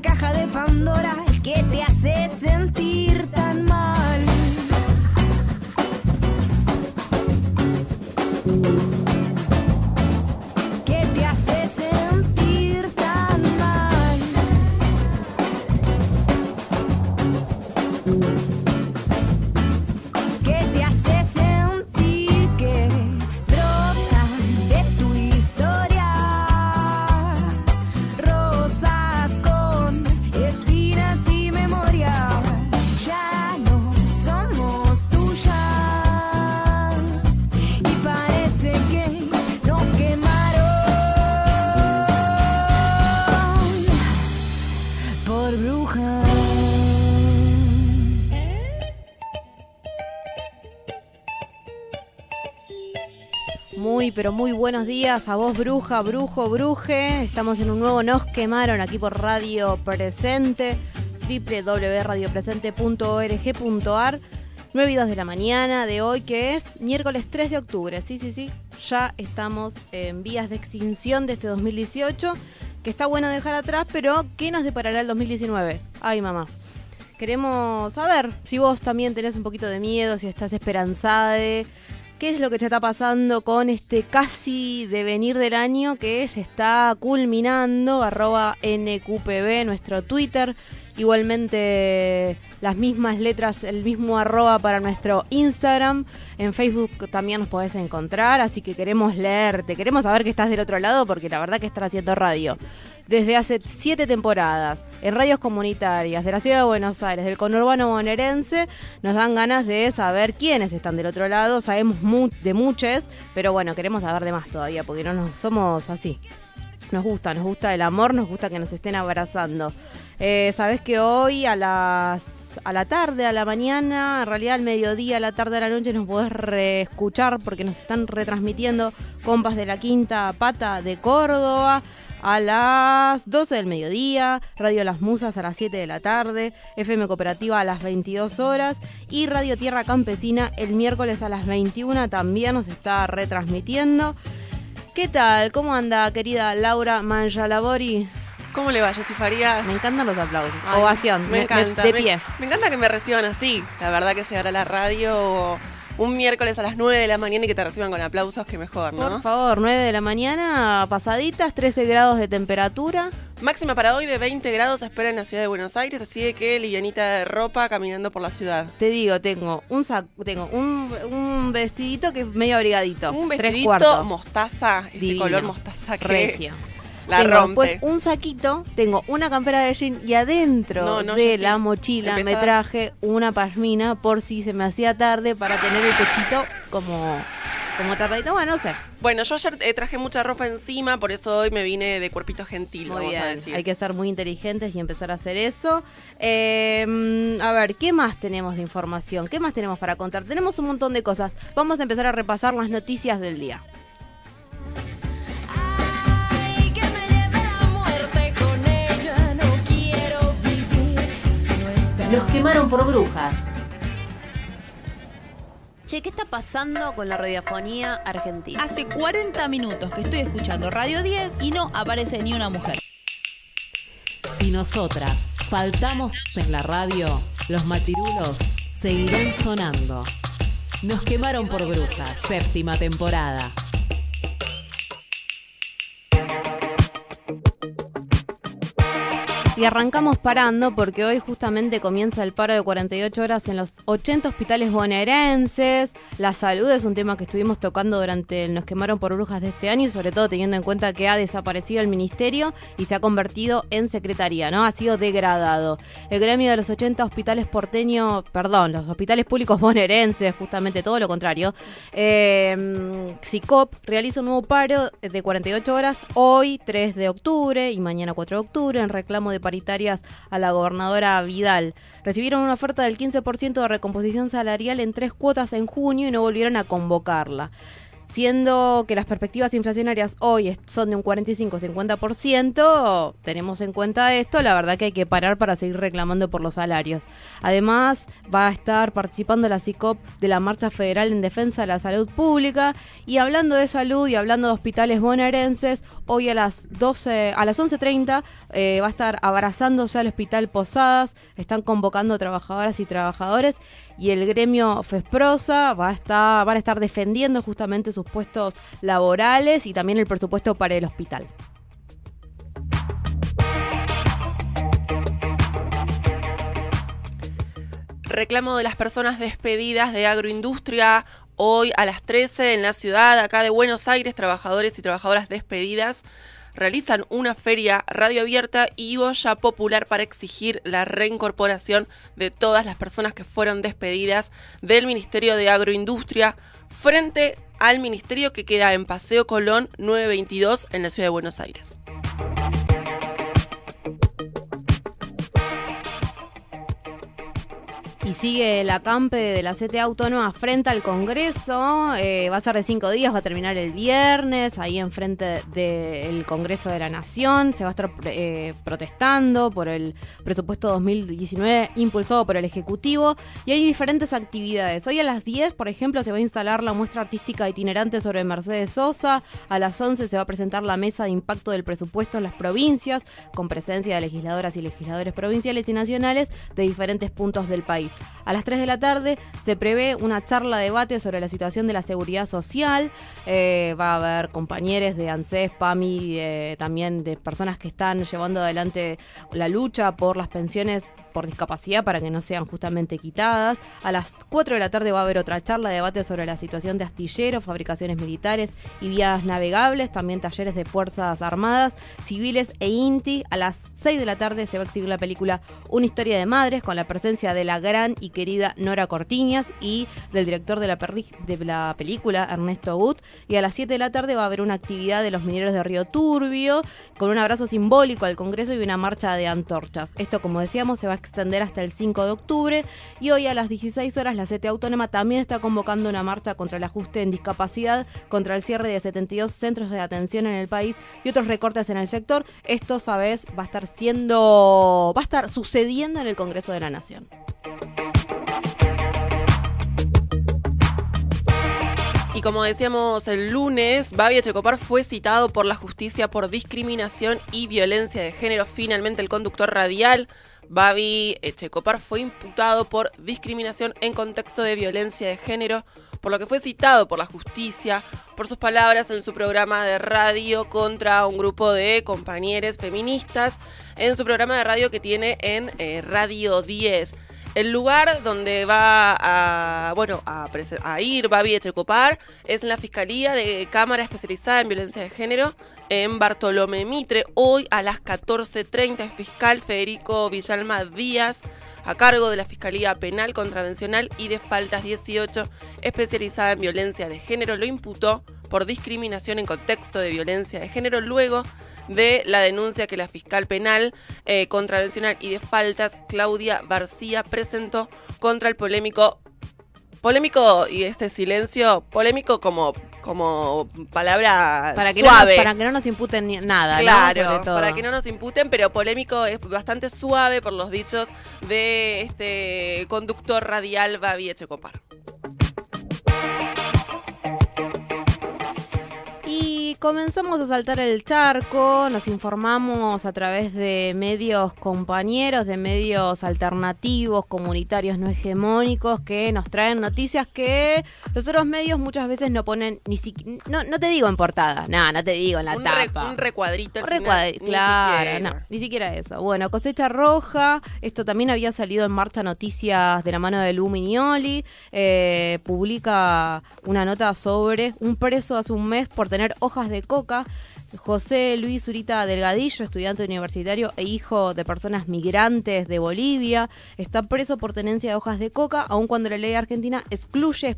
caja de Pandora que te hace sentir pero muy buenos días a vos, bruja, brujo, bruje. Estamos en un nuevo Nos Quemaron aquí por Radio Presente, www.radiopresente.org.ar. 9 y 2 de la mañana de hoy, que es miércoles 3 de octubre. Sí, sí, sí. Ya estamos en vías de extinción de este 2018, que está bueno dejar atrás, pero ¿qué nos deparará el 2019? Ay, mamá. Queremos saber si vos también tenés un poquito de miedo, si estás esperanzada de qué es lo que te está pasando con este casi devenir del año que ya está culminando, arroba NQPB, nuestro Twitter. Igualmente las mismas letras, el mismo arroba para nuestro Instagram. En Facebook también nos podés encontrar, así que queremos leerte, queremos saber que estás del otro lado porque la verdad que estás haciendo radio. Desde hace siete temporadas, en radios comunitarias de la ciudad de Buenos Aires, del conurbano bonaerense, nos dan ganas de saber quiénes están del otro lado. Sabemos de muchos, pero bueno, queremos saber de más todavía porque no nos somos así. Nos gusta, nos gusta el amor, nos gusta que nos estén abrazando. Eh, Sabes que hoy a las a la tarde, a la mañana, en realidad al mediodía, a la tarde, a la noche nos podés reescuchar porque nos están retransmitiendo compas de la quinta pata de Córdoba a las 12 del mediodía, Radio Las Musas a las 7 de la tarde, FM Cooperativa a las 22 horas y Radio Tierra Campesina el miércoles a las 21 también nos está retransmitiendo. ¿Qué tal? ¿Cómo anda, querida Laura Manjalabori? ¿Cómo le va, Jessy Farías? Me encantan los aplausos. Ay, Ovación. Me encanta. De, me- pie. Me, encanta que me reciban así. La verdad que llegar a la radio un miércoles a las 9 de la mañana y que te reciban con aplausos, que mejor, ¿no? Por favor, 9 de la mañana, pasaditas, 13 grados de temperatura. Máxima para hoy de 20 grados se espera en la ciudad de Buenos Aires, así de que livianita de ropa caminando por la ciudad. Te digo, tengo un sac- tengo un, un vestidito que es medio abrigadito. Un tres vestidito cuartos. mostaza, ese Divino. color mostaza que Regio. La tengo rompe. después un saquito, tengo una campera de jean y adentro No, no, de la mochila me traje una pashmina por si se me hacía tarde para tener el pechito como, como tapadito. Bueno, no sé. Bueno, yo ayer eh, traje mucha ropa encima, por eso hoy me vine de cuerpito gentil, Muy vamos bien, a decir. hay que ser muy inteligentes y empezar a hacer eso. Eh, mm, a ver, ¿qué más tenemos de información? ¿Qué más tenemos para contar? Tenemos un montón de cosas. Vamos a empezar a repasar las noticias del día. Nos quemaron por brujas. Che, ¿qué está pasando con la radiofonía argentina? Hace 40 minutos que estoy escuchando Radio 10 y no aparece ni una mujer. Si nosotras faltamos en la radio, los machirulos seguirán sonando. Nos quemaron por brujas, séptima temporada. Y arrancamos parando porque hoy justamente comienza el paro de 48 horas en los 80 hospitales bonaerenses. La salud es un tema que estuvimos tocando durante el Nos quemaron por brujas de este año y sobre todo teniendo en cuenta que ha desaparecido el ministerio y se ha convertido en secretaría, ¿no? Ha sido degradado. El gremio de los 80 hospitales porteños, perdón, los hospitales públicos bonaerenses, justamente todo lo contrario, eh, SICOP realiza un nuevo paro de 48 horas hoy 3 de octubre y mañana 4 de octubre en reclamo de paritarias a la gobernadora Vidal. Recibieron una oferta del 15% de recomposición salarial en tres cuotas en junio y no volvieron a convocarla. Siendo que las perspectivas inflacionarias hoy son de un 45-50%, tenemos en cuenta esto, la verdad que hay que parar para seguir reclamando por los salarios. Además, va a estar participando la CICOP de la Marcha Federal en Defensa de la Salud Pública. Y hablando de salud y hablando de hospitales bonaerenses, hoy a las 12, a las 11.30 eh, va a estar abrazándose al Hospital Posadas, están convocando trabajadoras y trabajadores y el gremio FESPROSA va a estar, van a estar defendiendo justamente sus puestos laborales y también el presupuesto para el hospital. Reclamo de las personas despedidas de agroindustria. Hoy a las 13 en la ciudad, acá de Buenos Aires, trabajadores y trabajadoras despedidas realizan una feria radio abierta y olla popular para exigir la reincorporación de todas las personas que fueron despedidas del Ministerio de Agroindustria frente al ministerio que queda en Paseo Colón 922 en la ciudad de Buenos Aires. Y sigue el acampe de la CTA Autónoma frente al Congreso. eh, va a ser de cinco días, va a terminar el viernes, ahí enfrente del Congreso de la Nación. Se va a estar eh, protestando por el presupuesto 2019 impulsado por el Ejecutivo. Y hay diferentes actividades. Hoy a las 10, por ejemplo, se va a instalar la muestra artística itinerante sobre Mercedes Sosa. A las 11 se va a presentar la mesa de impacto del presupuesto en las provincias, con presencia de legisladoras y legisladores provinciales y nacionales de diferentes puntos del país. A las 3 de la tarde se prevé una charla debate sobre la situación de la seguridad social. Eh, va a haber compañeros de ANSES, PAMI, eh, también de personas que están llevando adelante la lucha por las pensiones por discapacidad para que no sean justamente quitadas. A las 4 de la tarde va a haber otra charla debate sobre la situación de astilleros, fabricaciones militares y vías navegables, también talleres de Fuerzas Armadas, civiles e INTI. A las 6 de la tarde se va a exhibir la película Una historia de madres con la presencia de la gran y querida Nora Cortiñas y del director de la, película, Ernesto Gut. Y a las 7 de la tarde va a haber una actividad de los mineros de Río Turbio con un abrazo simbólico al Congreso y una marcha de antorchas. Esto, como decíamos, se va a extender hasta el 5 de octubre y hoy a las 16 horas la CTA Autónoma también está convocando una marcha contra el ajuste en discapacidad, contra el cierre de 72 centros de atención en el país y otros recortes en el sector. Esto, sabes, va a estar siendo, va a estar sucediendo en el Congreso de la Nación. Y como decíamos el lunes, Babi Echecopar fue citado por la justicia por discriminación y violencia de género. Finalmente el conductor radial, Babi Echecopar, fue imputado por discriminación en contexto de violencia de género, por lo que fue citado por la justicia por sus palabras en su programa de radio contra un grupo de compañeros feministas, en su programa de radio que tiene en eh, Radio 10. El lugar donde va a, a ir Babi Echecopar es en la Fiscalía de Cámara Especializada en Violencia de Género en Bartolomé Mitre. Hoy a las 14.30 el fiscal Federico Villalma Díaz, a cargo de la Fiscalía Penal Contravencional y de Faltas 18, especializada en violencia de género, lo imputó por discriminación en contexto de violencia de género luego de la denuncia que la fiscal penal eh, contravencional y de faltas Claudia García presentó contra el polémico polémico y este silencio polémico como como palabra Para que, no suave nos, para que no nos imputen nada, ¿no? Claro, para que no nos imputen, pero polémico es bastante suave por los dichos de este conductor radial Babi Echecopar. Bye. Y comenzamos a saltar el charco, nos informamos a través de medios compañeros, de medios alternativos, comunitarios no hegemónicos, que nos traen noticias que los otros medios muchas veces no ponen, ni siquiera, no, no te digo en portada, no, no te digo en la un, re- tapa. un recuadrito. Un final, recuadri- ni claro, siquiera. no, ni siquiera eso. Bueno, cosecha roja, esto también había salido en marcha noticias de la mano de Lu Mignoli, eh, publica una nota sobre un preso hace un mes por tener hojas de coca. José Luis Urita Delgadillo, estudiante universitario e hijo de personas migrantes de Bolivia, está preso por tenencia de hojas de coca, aun cuando la ley argentina excluye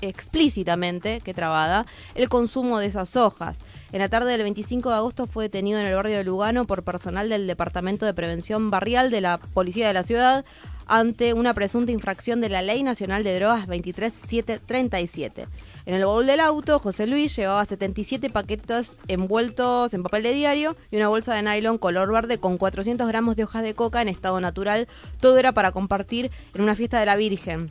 explícitamente, que trabada, el consumo de esas hojas. En la tarde del 25 de agosto fue detenido en el barrio de Lugano por personal del Departamento de Prevención Barrial de la Policía de la Ciudad. Ante una presunta infracción de la Ley Nacional de Drogas 23737. En el baúl del auto, José Luis llevaba 77 paquetes envueltos en papel de diario y una bolsa de nylon color verde con 400 gramos de hojas de coca en estado natural. Todo era para compartir en una fiesta de la Virgen.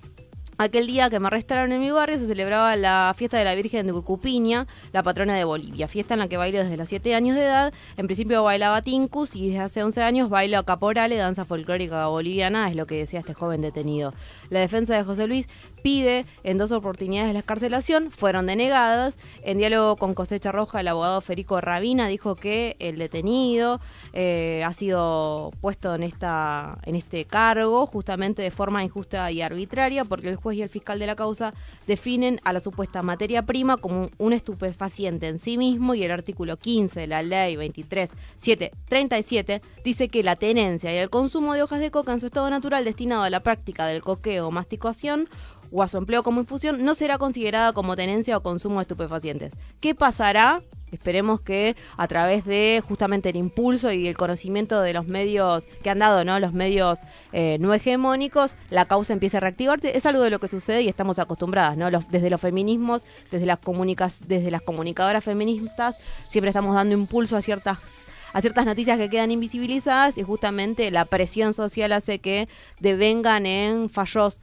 Aquel día que me arrestaron en mi barrio se celebraba la fiesta de la Virgen de Urcupiña, la patrona de Bolivia, fiesta en la que bailo desde los 7 años de edad. En principio bailaba tincus y desde hace 11 años bailo caporale, danza folclórica boliviana, es lo que decía este joven detenido. La defensa de José Luis pide en dos oportunidades la escarcelación, fueron denegadas. En diálogo con Cosecha Roja, el abogado Federico Rabina dijo que el detenido eh, ha sido puesto en, esta, en este cargo justamente de forma injusta y arbitraria porque el juez y el fiscal de la causa definen a la supuesta materia prima como un estupefaciente en sí mismo y el artículo 15 de la ley 23737 dice que la tenencia y el consumo de hojas de coca en su estado natural destinado a la práctica del coqueo o masticación o a su empleo como infusión no será considerada como tenencia o consumo de estupefacientes. ¿Qué pasará? Esperemos que a través de justamente el impulso y el conocimiento de los medios que han dado, ¿no? Los medios eh, no hegemónicos, la causa empiece a reactivarse. Es algo de lo que sucede y estamos acostumbradas, ¿no? Desde los feminismos, desde las comunicas, desde las comunicadoras feministas, siempre estamos dando impulso a ciertas a ciertas noticias que quedan invisibilizadas y justamente la presión social hace que devengan en fallos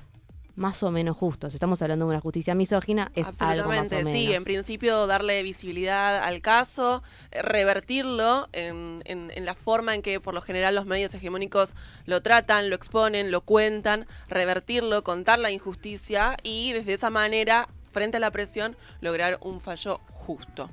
más o menos justos. Estamos hablando de una justicia misógina, es algo más o menos. sí, en principio darle visibilidad al caso, eh, revertirlo en, en- en la forma en que por lo general los medios hegemónicos lo tratan, lo exponen, lo cuentan, revertirlo, contar la injusticia y desde esa manera, frente a la presión, lograr un fallo justo.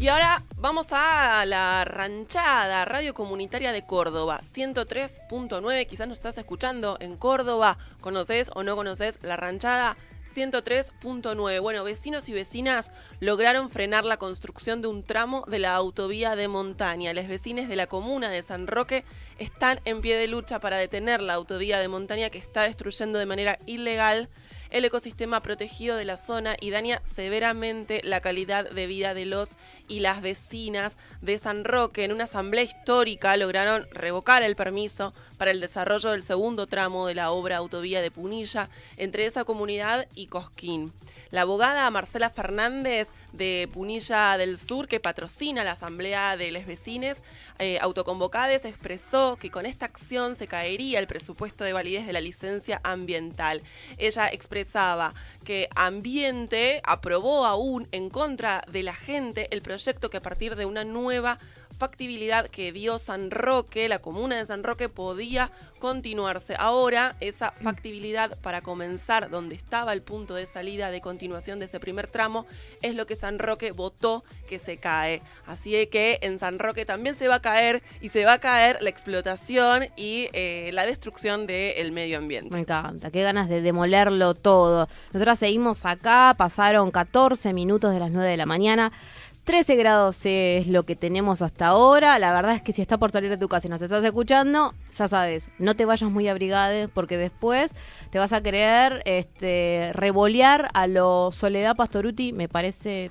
Y ahora vamos a la ranchada, radio comunitaria de Córdoba, 103.9. Quizás nos estás escuchando en Córdoba. ¿Conoces o no conoces la ranchada? 103.9. Bueno, vecinos y vecinas lograron frenar la construcción de un tramo de la autovía de montaña. Los vecinos de la comuna de San Roque están en pie de lucha para detener la autovía de montaña que está destruyendo de manera ilegal el ecosistema protegido de la zona y daña severamente la calidad de vida de los y las vecinas de San Roque. En una asamblea histórica lograron revocar el permiso para el desarrollo del segundo tramo de la obra autovía de Punilla entre esa comunidad y Cosquín. La abogada Marcela Fernández de Punilla del Sur, que patrocina la asamblea de les vecines eh, autoconvocades, expresó que con esta acción se caería el presupuesto de validez de la licencia ambiental. Ella expresaba que Ambiente aprobó aún en contra de la gente el proyecto que a partir de una nueva factibilidad que dio San Roque, la comuna de San Roque, podía continuarse. Ahora, esa factibilidad para comenzar donde estaba el punto de salida de continuación de ese primer tramo es lo que San Roque votó que se cae. Así es que en San Roque también se va a caer y se va a caer la explotación y eh, la destrucción del medio ambiente. Me encanta, qué ganas de demolerlo todo. Nosotras seguimos acá, pasaron 14 minutos de las 9 de la mañana. 13 grados es lo que tenemos hasta ahora. La verdad es que si está por salir de tu casa y nos estás escuchando, ya sabes, no te vayas muy abrigada porque después te vas a querer este, revolear a lo Soledad Pastoruti. Me parece.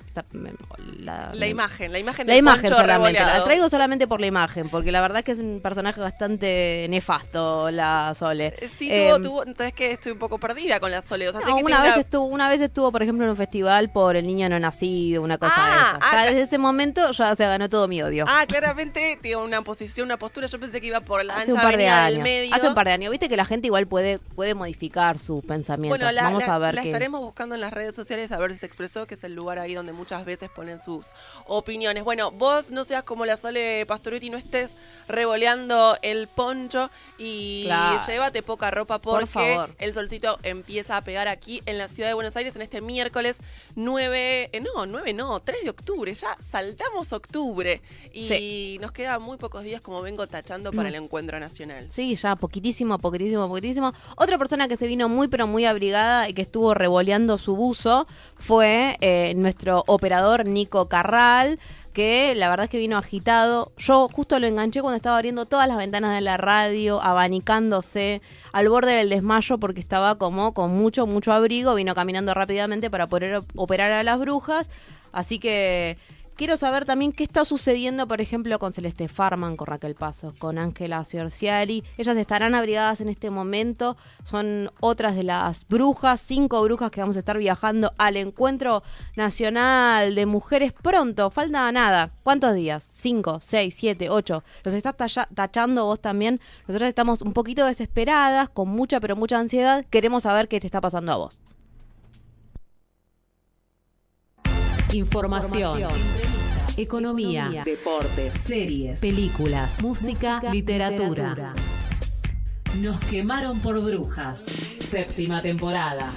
La, La imagen, la imagen La del imagen solamente, la traigo solamente por la imagen, porque la verdad que es un personaje bastante nefasto, la Sole. Eh, Sí, Eh, tuvo, tuvo, entonces que estoy un poco perdida con no, que una vez estuvo, una vez estuvo, por ejemplo, en un festival por el niño no nacido, una cosa Ah, de esa. ah, ca- desde ese momento ya se ganó todo mi odio. Ah, claramente tiene una posición, una postura. Yo pensé que iba por la Hace ancha un par de años. medio. Hace un par de años. Viste que la gente igual puede, puede modificar sus pensamientos. Bueno, la, Vamos la- a ver la estaremos buscando en las redes sociales a ver si se expresó, que es el lugar ahí donde muchas veces ponen sus opiniones. Bueno, vos no seas como la Sole Pastoretti, no estés revoleando el poncho y Claro. llévate poca ropa Por porque favor. el solcito empieza a pegar aquí en la ciudad de Buenos Aires en este miércoles 9, eh, no, 9 no, 3 de octubre, ya saltamos octubre y Sí. nos quedan muy pocos días como vengo tachando para Mm. el encuentro nacional. Sí, ya poquitísimo, poquitísimo, poquitísimo. Otra persona que se vino muy pero muy abrigada y que estuvo revoleando su buzo fue eh, nuestro operador Nico Carral, que la verdad es que vino agitado. Yo justo lo enganché cuando estaba abriendo todas las ventanas de la radio, abanicándose al borde del desmayo porque estaba como con mucho, mucho abrigo. Vino caminando rápidamente para poder op- operar a las brujas. Así que quiero saber también qué está sucediendo, por ejemplo, con Celeste Farman, con Raquel Pasos, con Ángela Ciorciari. Ellas estarán abrigadas en este momento. Son otras de las brujas, cinco brujas que vamos a estar viajando al Encuentro Nacional de Mujeres pronto. Falta nada. ¿Cuántos días? Cinco, seis, siete, ocho. Los estás tachando vos también. Nosotros estamos un poquito desesperadas, con mucha, pero mucha ansiedad. Queremos saber qué te está pasando a vos. Información. Economía. Deportes. Series. Películas. Música. Literatura. Nos quemaron por brujas. Séptima temporada.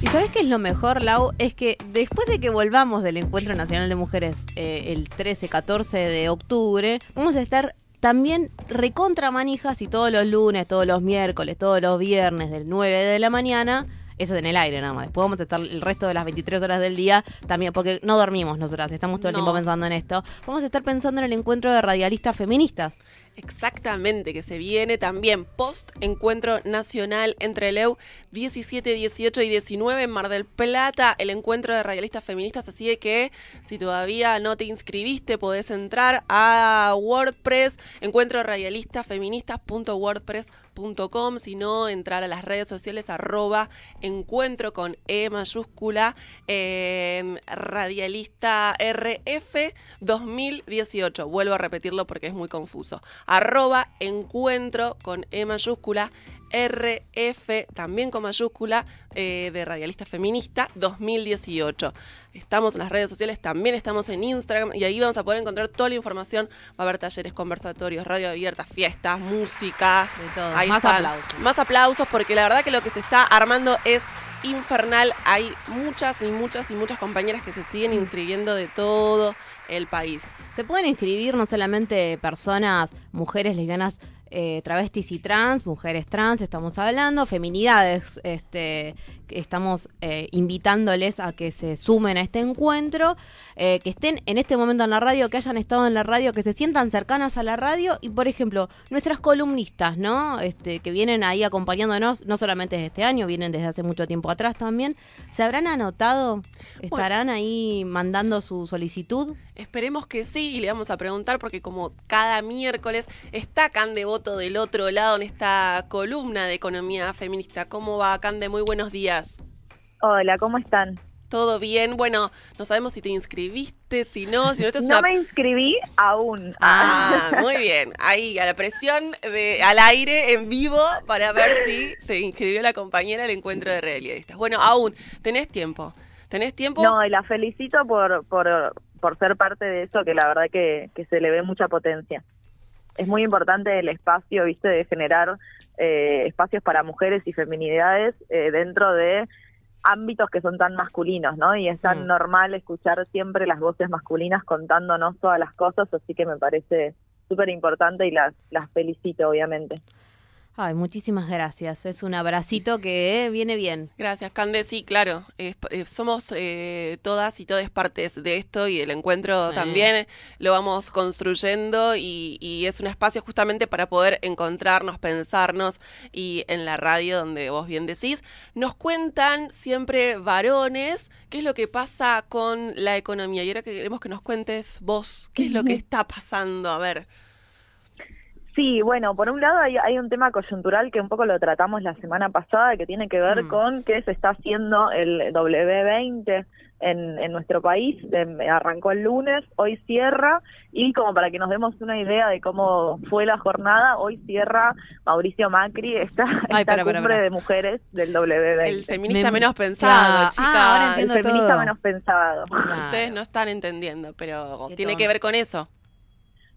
¿Y sabes qué es lo mejor, Lau? Es que después de que volvamos del Encuentro Nacional de Mujeres eh, el 13-14 de octubre, vamos a estar también recontra manijas y todos los lunes, todos los miércoles, todos los viernes del 9 de la mañana. Eso en el aire nada más. Después vamos a estar el resto de las 23 horas del día también, porque no dormimos nosotras, estamos todo el No. tiempo pensando en esto. Vamos a estar pensando en el encuentro de radialistas feministas. Exactamente, que se viene también post encuentro nacional entre el EU 17, 18 y 19 en Mar del Plata, el encuentro de radialistas feministas, así de que si todavía no te inscribiste podés entrar a WordPress, encuentro radialistafeministas.wordpress.com, si no entrar a las redes sociales arroba encuentro con E mayúscula eh, radialista RF 2018. Vuelvo a repetirlo porque es muy confuso. Arroba encuentro con E mayúscula RF, también con mayúscula, eh, de Radialista Feminista 2018. Estamos en las redes sociales, también estamos en Instagram y ahí vamos a poder encontrar toda la información. Va a haber talleres, conversatorios, radio abierta, fiestas, música. De todo. Ahí Más están. aplausos. Más aplausos porque la verdad que lo que se está armando es infernal. Hay muchas y muchas y muchas compañeras que se siguen inscribiendo de todo el país. Se pueden inscribir no solamente personas, mujeres lesbianas, eh, travestis y trans, mujeres trans, estamos hablando, feminidades, este, estamos eh, invitándoles a que se sumen a este encuentro, eh, que estén en este momento en la radio, que hayan estado en la radio, que se sientan cercanas a la radio y, por ejemplo, nuestras columnistas, ¿no? Este, que vienen ahí acompañándonos, no solamente desde este año, vienen desde hace mucho tiempo atrás también, ¿se habrán anotado? ¿Estarán ahí mandando su solicitud? Esperemos que sí y le vamos a preguntar porque como cada miércoles está Cande Voto del otro lado en esta columna de economía feminista. ¿Cómo va Cande? Muy buenos días. Hola, ¿cómo están? ¿Todo bien? Bueno, no sabemos si te inscribiste, si no, si no te es No una... me inscribí aún. Ah, muy bien. Ahí, a la presión de, al aire, en vivo, para ver si se inscribió la compañera al encuentro de realistas. Bueno, aún, tenés tiempo. ¿Tenés tiempo? No, y la felicito por, por, por ser parte de eso, que la verdad que, que se le ve mucha potencia. Es muy importante el espacio, viste, de generar eh, espacios para mujeres y feminidades eh, dentro de ámbitos que son tan masculinos, ¿no? Y es tan Mm. normal escuchar siempre las voces masculinas contándonos todas las cosas, así que me parece súper importante y las, las felicito, obviamente. Ay, muchísimas gracias. Es un abracito que eh, viene bien. Gracias, Cande. Sí, claro. eh, somos eh, todas y todas partes de esto y el encuentro Sí. también lo vamos construyendo y, y es un espacio justamente para poder encontrarnos, pensarnos y en la radio donde vos bien decís, nos cuentan siempre varones qué es lo que pasa con la economía y ahora que queremos que nos cuentes vos qué es lo que está pasando. A ver. Sí, bueno, por un lado hay, hay un tema coyuntural que un poco lo tratamos la semana pasada, que tiene que ver Mm. con qué se está haciendo el W20 en, en nuestro país. Em, arrancó el lunes, hoy cierra, y como para que nos demos una idea de cómo fue la jornada, hoy cierra Mauricio Macri esta, Ay, esta para, para, cumbre para. de mujeres del W20. El feminista Me- menos pensado, Claro. chicas. Ah, ahora El feminista todo. menos pensado. Claro. Ustedes no están entendiendo, pero Qué tiene que ver con eso.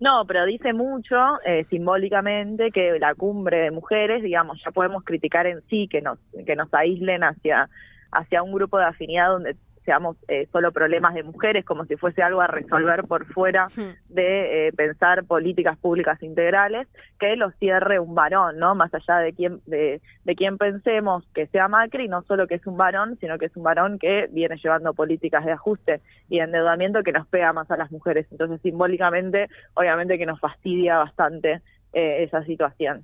No, pero dice mucho eh, simbólicamente que la cumbre de mujeres, digamos, ya podemos criticar en sí que nos que nos aíslen hacia hacia un grupo de afinidad donde seamos eh, solo problemas de mujeres, como si fuese algo a resolver por fuera de eh, pensar políticas públicas integrales, que lo cierre un varón, ¿no? Más allá de quién de, de quién pensemos que sea Macri, no solo que es un varón, sino que es un varón que viene llevando políticas de ajuste y de endeudamiento que nos pega más a las mujeres. Entonces, simbólicamente, obviamente que nos fastidia bastante eh, esa situación.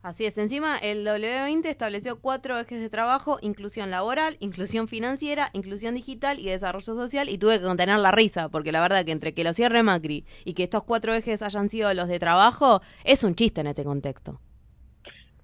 Así es, encima el W20 estableció cuatro ejes de trabajo, inclusión laboral, inclusión financiera, inclusión digital y desarrollo social, y tuve que contener la risa, porque la verdad que entre que lo cierre Macri y que estos cuatro ejes hayan sido los de trabajo, es un chiste en este contexto.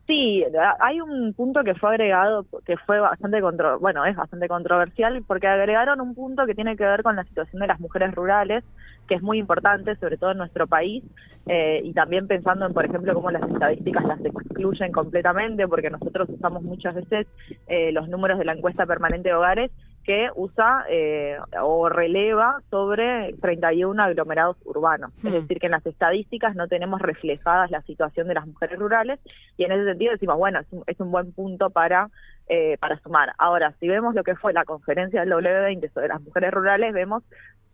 Sí, hay un punto que fue agregado que fue bastante contro bueno, es bastante controversial porque agregaron un punto que tiene que ver con la situación de las mujeres rurales, que es muy importante, sobre todo en nuestro país, eh, y también pensando en, por ejemplo, cómo las estadísticas las excluyen completamente, porque nosotros usamos muchas veces eh, los números de la encuesta permanente de hogares que usa eh, o releva sobre 31 aglomerados urbanos. Es Hmm. decir, que en las estadísticas no tenemos reflejadas la situación de las mujeres rurales y en ese sentido decimos, bueno, es un, es un buen punto para, eh, para sumar. Ahora, si vemos lo que fue la conferencia del W20 sobre las mujeres rurales, vemos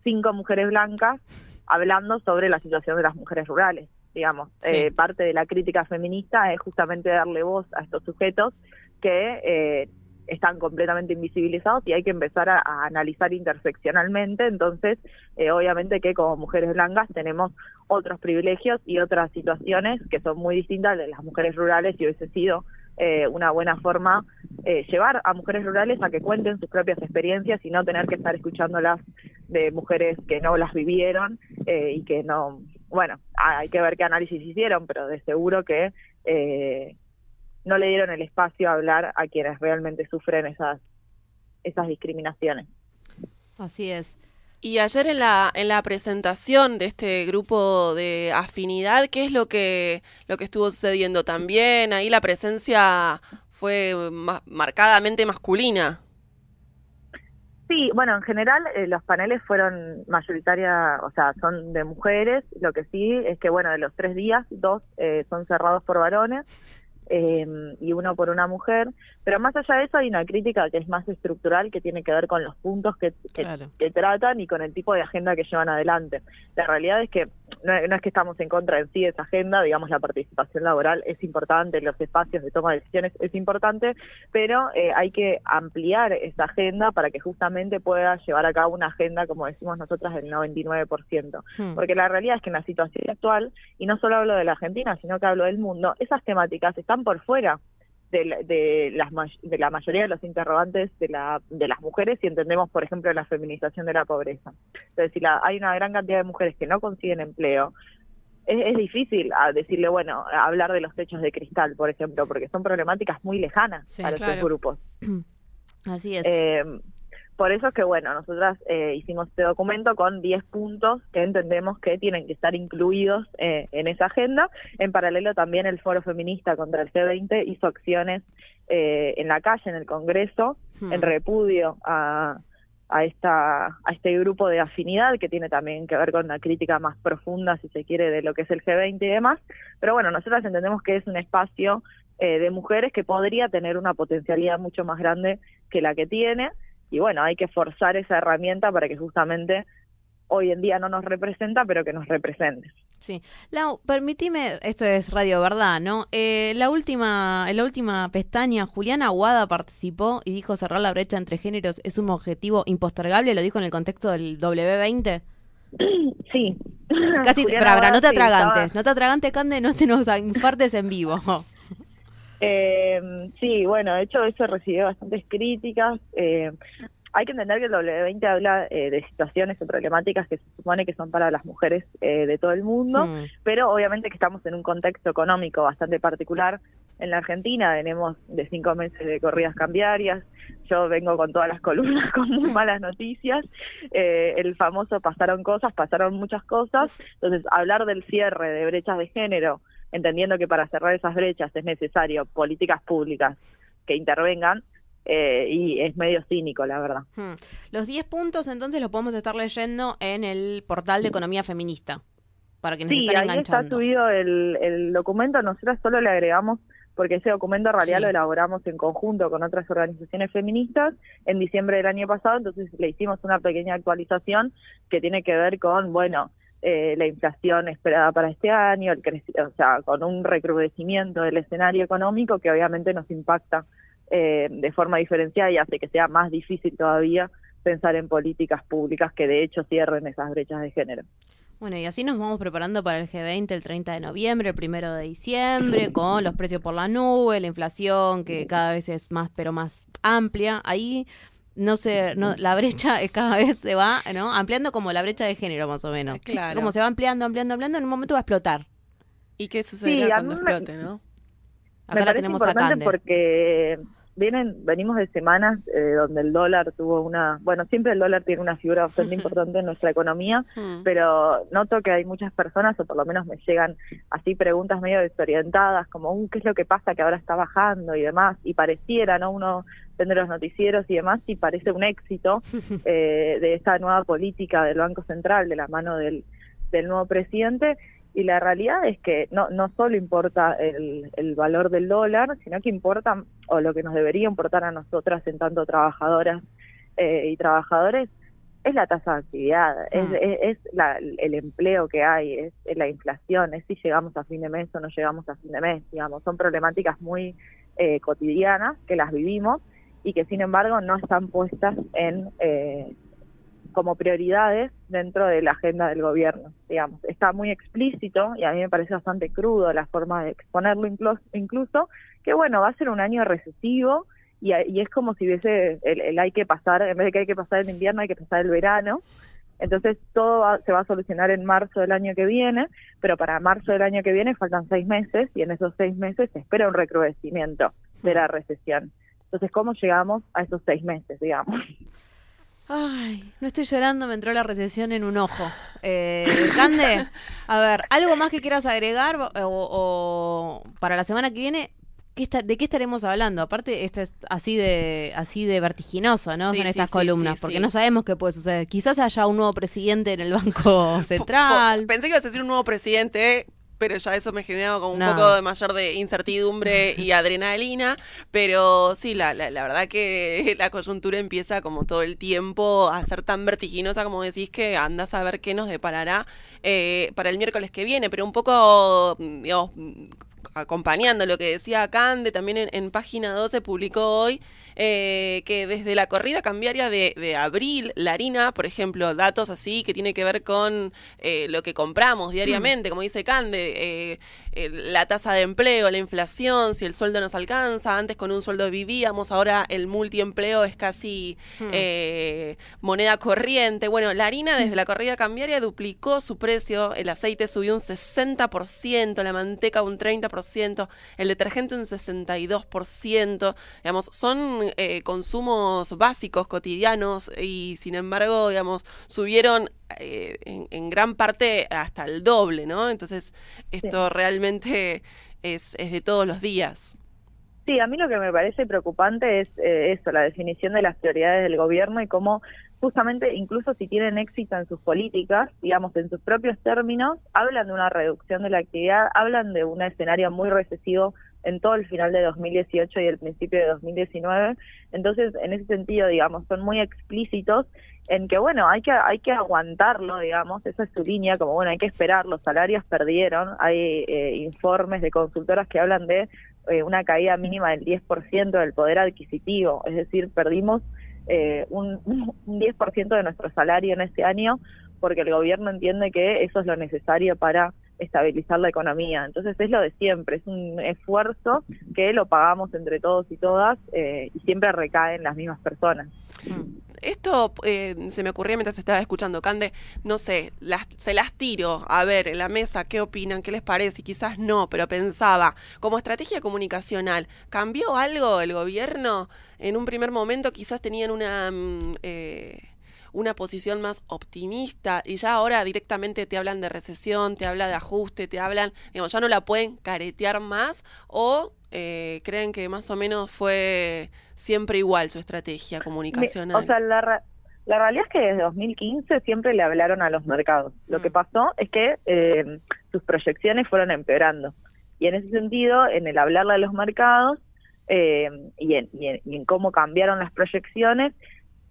cinco mujeres blancas hablando sobre la situación de las mujeres rurales. Digamos, Sí. Eh, parte de la crítica feminista es justamente darle voz a estos sujetos que eh, están completamente invisibilizados y hay que empezar a, analizar interseccionalmente. Entonces, eh, obviamente que como mujeres blancas tenemos otros privilegios y otras situaciones que son muy distintas de las mujeres rurales y hubiese sido eh, una buena forma eh, llevar a mujeres rurales a que cuenten sus propias experiencias y no tener que estar escuchándolas de mujeres que no las vivieron eh, y que no, bueno, hay que ver qué análisis hicieron, pero de seguro que eh, no le dieron el espacio a hablar a quienes realmente sufren esas esas discriminaciones. Así es. Y ayer en la, en la presentación de este grupo de afinidad, ¿qué es lo que, lo que estuvo sucediendo? También ahí la presencia fue ma- marcadamente masculina. Sí, bueno, en general eh, los paneles fueron mayoritaria, o sea, son de mujeres. Lo que sí es que, bueno, de los tres días, dos eh, son cerrados por varones eh, y uno por una mujer. Pero más allá de eso hay una crítica que es más estructural, que tiene que ver con los puntos que, que, Claro. que tratan y con el tipo de agenda que llevan adelante. La realidad es que no, no es que estamos en contra en sí de esa agenda, digamos, la participación laboral es importante, los espacios de toma de decisiones es importante, pero eh, hay que ampliar esa agenda para que justamente pueda llevar a cabo una agenda, como decimos nosotras, del 99%. Hmm. Porque la realidad es que en la situación actual, y no solo hablo de la Argentina, sino que hablo del mundo, esas temáticas están por fuera de, la- de, las, de la mayoría de los interrogantes de, la, de las mujeres si entendemos, por ejemplo, la feminización de la pobreza. Entonces, si la, hay una gran cantidad de mujeres que no consiguen empleo, es, es difícil a decirle, bueno, a hablar de los techos de cristal, por ejemplo, porque son problemáticas muy lejanas Sí, claro. estos grupos. Así es. Eh, por eso es que, bueno, nosotras eh, hicimos este documento con 10 puntos que entendemos que tienen que estar incluidos eh, en esa agenda. En paralelo, también el Foro Feminista contra el G20 hizo acciones eh, en la calle, en el Congreso, Hmm. en repudio a, a, esta, a este grupo de afinidad que tiene también que ver con una crítica más profunda, si se quiere, de lo que es el G20 y demás. Pero bueno, nosotras entendemos que es un espacio eh, de mujeres que podría tener una potencialidad mucho más grande que la que tiene. Y bueno, hay que forzar esa herramienta para que justamente hoy en día no nos representa, pero que nos represente. Sí. Lau, permitime, esto es Radio Verdad, ¿no? Eh, la última, en la última pestaña, Juliana Aguada participó y dijo cerrar la brecha entre géneros es un objetivo impostergable, lo dijo en el contexto del W20. Sí. Casi, para, no te sí, atragantes, no te atragantes, Cande, no se nos infartes en vivo. Eh, sí, bueno, de hecho eso recibió bastantes críticas. Eh, hay que entender que el W20 habla eh, de situaciones o problemáticas que se supone que son para las mujeres eh, de todo el mundo, pero obviamente que estamos en un contexto económico bastante particular. En la Argentina venimos de cinco meses de corridas cambiarias, yo vengo con todas las columnas con muy malas noticias, Eh, el famoso pasaron cosas, pasaron muchas cosas, entonces hablar del cierre de brechas de género, entendiendo que para cerrar esas brechas es necesario políticas públicas que intervengan, eh, y es medio cínico, la verdad. Hmm. Los 10 puntos entonces los podemos estar leyendo en el portal de Economía Feminista, para quienes Sí, están ahí está subido el, el documento, nosotros solo le agregamos, porque ese documento en realidad Sí. lo elaboramos en conjunto con otras organizaciones feministas en diciembre del año pasado, entonces le hicimos una pequeña actualización que tiene que ver con, bueno, eh, la inflación esperada para este año, el o sea, con un recrudecimiento del escenario económico que obviamente nos impacta eh, de forma diferenciada y hace que sea más difícil todavía pensar en políticas públicas que de hecho cierren esas brechas de género. Bueno, y así nos vamos preparando para el G20 el 30 de noviembre, el 1 de diciembre, con los precios por la nube, la inflación que cada vez es más, pero más amplia. Ahí no sé, no, la brecha es cada vez se va, ¿no? Ampliando como la brecha de género, más o menos. Claro. Como se va ampliando, ampliando, ampliando, en un momento va a explotar. ¿Y qué sucederá Sí, cuando me- explote, no? Acá Me la parece tenemos a Cande. porque vienen, venimos de semanas eh, donde el dólar tuvo una, bueno, siempre el dólar tiene una figura bastante importante en nuestra economía, Hmm. pero noto que hay muchas personas, o por lo menos me llegan así preguntas medio desorientadas, como, "Uh, ¿qué es lo que pasa que ahora está bajando y demás? Y pareciera, ¿no? Uno vende los noticieros y demás y parece un éxito eh, de esta nueva política del Banco Central, de la mano del, del nuevo presidente. Y la realidad es que no, no solo importa el, el valor del dólar, sino que importa, o lo que nos debería importar a nosotras en tanto trabajadoras eh, y trabajadores, es la tasa de actividad, es, es, es la- el empleo que hay, es, es la inflación, es si llegamos a fin de mes o no llegamos a fin de mes, digamos. Son problemáticas muy eh, cotidianas que las vivimos y que sin embargo no están puestas en eh, como prioridades dentro de la agenda del gobierno, digamos. Está muy explícito y a mí me parece bastante crudo la forma de exponerlo incluso, incluso que bueno, va a ser un año recesivo y, es como si hubiese el, el hay que pasar, en vez de que hay que pasar el invierno, hay que pasar el verano. Entonces todo va- se va a solucionar en marzo del año que viene, pero para marzo del año que viene faltan seis meses y en esos seis meses se espera un recrudecimiento de la recesión. Entonces, ¿cómo llegamos a esos seis meses, digamos? Ay, no estoy llorando, me entró la recesión en un ojo. Eh, Cande, a ver, ¿algo más que quieras agregar o, o para la semana que viene? ¿qué está- ¿De qué estaremos hablando? Aparte, esto es así de así de vertiginoso, ¿no? Sí, Son estas sí, columnas, sí, porque no sabemos qué puede suceder. Quizás haya un nuevo presidente en el Banco Central. Pensé que ibas a decir un nuevo presidente, pero ya eso me generaba como un No. poco de mayor de incertidumbre y adrenalina. Pero sí, la, la, la verdad que la coyuntura empieza como todo el tiempo a ser tan vertiginosa como decís que andas a ver qué nos deparará eh, para el miércoles que viene. Pero un poco, digamos, acompañando lo que decía Cande, también en, en página 12 publicó hoy eh, que desde la corrida cambiaria de, de abril, la harina, por ejemplo, datos así que tiene que ver con eh, lo que compramos diariamente, como dice Cande, eh, eh, la tasa de empleo, la inflación, si el sueldo nos alcanza, antes con un sueldo vivíamos, ahora el multiempleo es casi eh, moneda corriente. Bueno, la harina desde la corrida cambiaria duplicó su precio, el aceite subió un 60%, la manteca un 30%, el detergente un 62%, digamos, son eh, consumos básicos, cotidianos, y sin embargo, digamos, subieron eh, en, en gran parte hasta el doble, ¿no? Entonces, esto realmente es, es de todos los días. Sí, a mí lo que me parece preocupante es eh, eso, la definición de las prioridades del gobierno y cómo justamente, incluso si tienen éxito en sus políticas, digamos, en sus propios términos, hablan de una reducción de la actividad, hablan de un escenario muy recesivo en todo el final de 2018 y el principio de 2019. Entonces, en ese sentido, digamos, son muy explícitos en que, bueno, hay que, hay que aguantarlo, digamos, esa es su línea, como, bueno, hay que esperar, los salarios perdieron, hay eh, informes de consultoras que hablan de eh, una caída mínima del 10% del poder adquisitivo, es decir, perdimos eh, un, un 10% de nuestro salario en este año porque el gobierno entiende que eso es lo necesario para estabilizar la economía. Entonces es lo de siempre, es un esfuerzo que lo pagamos entre todos y todas eh, y siempre recae en las mismas personas. Esto eh, se me ocurría mientras estaba escuchando, Cande, no sé, las, se las tiro a ver en la mesa qué opinan, qué les parece, y quizás no, pero pensaba, como estrategia comunicacional, ¿cambió algo el gobierno? En un primer momento quizás tenían una... mm, eh, una posición más optimista y ya ahora directamente te hablan de recesión, te habla de ajuste, te hablan, digamos, ya no la pueden caretear más o eh, creen que más o menos fue siempre igual su estrategia comunicacional. O sea, la, ra- la realidad es que desde 2015 siempre le hablaron a los mercados. Lo Mm. que pasó es que eh, sus proyecciones fueron empeorando. Y en ese sentido, en el hablarle a los mercados eh, y, en, y en- y en cómo cambiaron las proyecciones,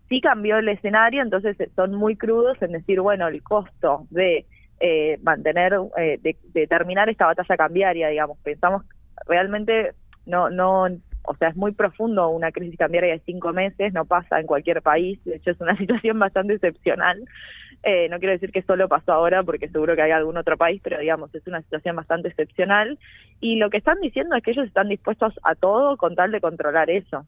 sí cambió el escenario, entonces eh, son muy crudos en decir, bueno, el costo de eh, mantener, eh, de, terminar esta batalla cambiaria, digamos, pensamos realmente no, no, o sea, es muy profundo una crisis cambiaria de cinco meses, no pasa en cualquier país, de hecho es una situación bastante excepcional. Eh, no quiero decir que solo pasó ahora, porque seguro que hay algún otro país, pero digamos, es una situación bastante excepcional. Y lo que están diciendo es que ellos están dispuestos a todo con tal de controlar eso.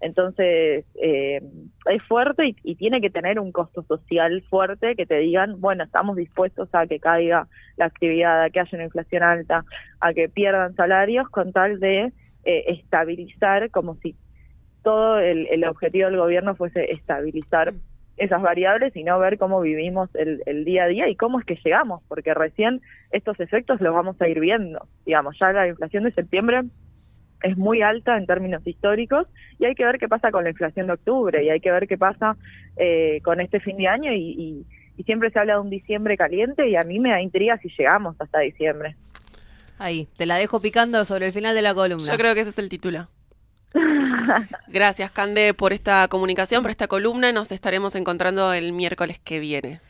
Entonces, eh, es fuerte y, y tiene que tener un costo social fuerte que te digan, bueno, estamos dispuestos a que caiga la actividad, a que haya una inflación alta, a que pierdan salarios con tal de eh, estabilizar, como si todo el, el objetivo del gobierno fuese estabilizar esas variables y no ver cómo vivimos el, el día a día y cómo es que llegamos, porque recién estos efectos los vamos a ir viendo. Digamos, ya la inflación de septiembre es muy alta en términos históricos y hay que ver qué pasa con la inflación de octubre y hay que ver qué pasa eh, con este fin de año y, y, y siempre se habla de un diciembre caliente y a mí me da intriga si llegamos hasta diciembre. Ahí, te la dejo picando sobre el final de la columna. Yo creo que ese es el título. Gracias, Cande, por esta comunicación, por esta columna. Nos estaremos encontrando el miércoles que viene.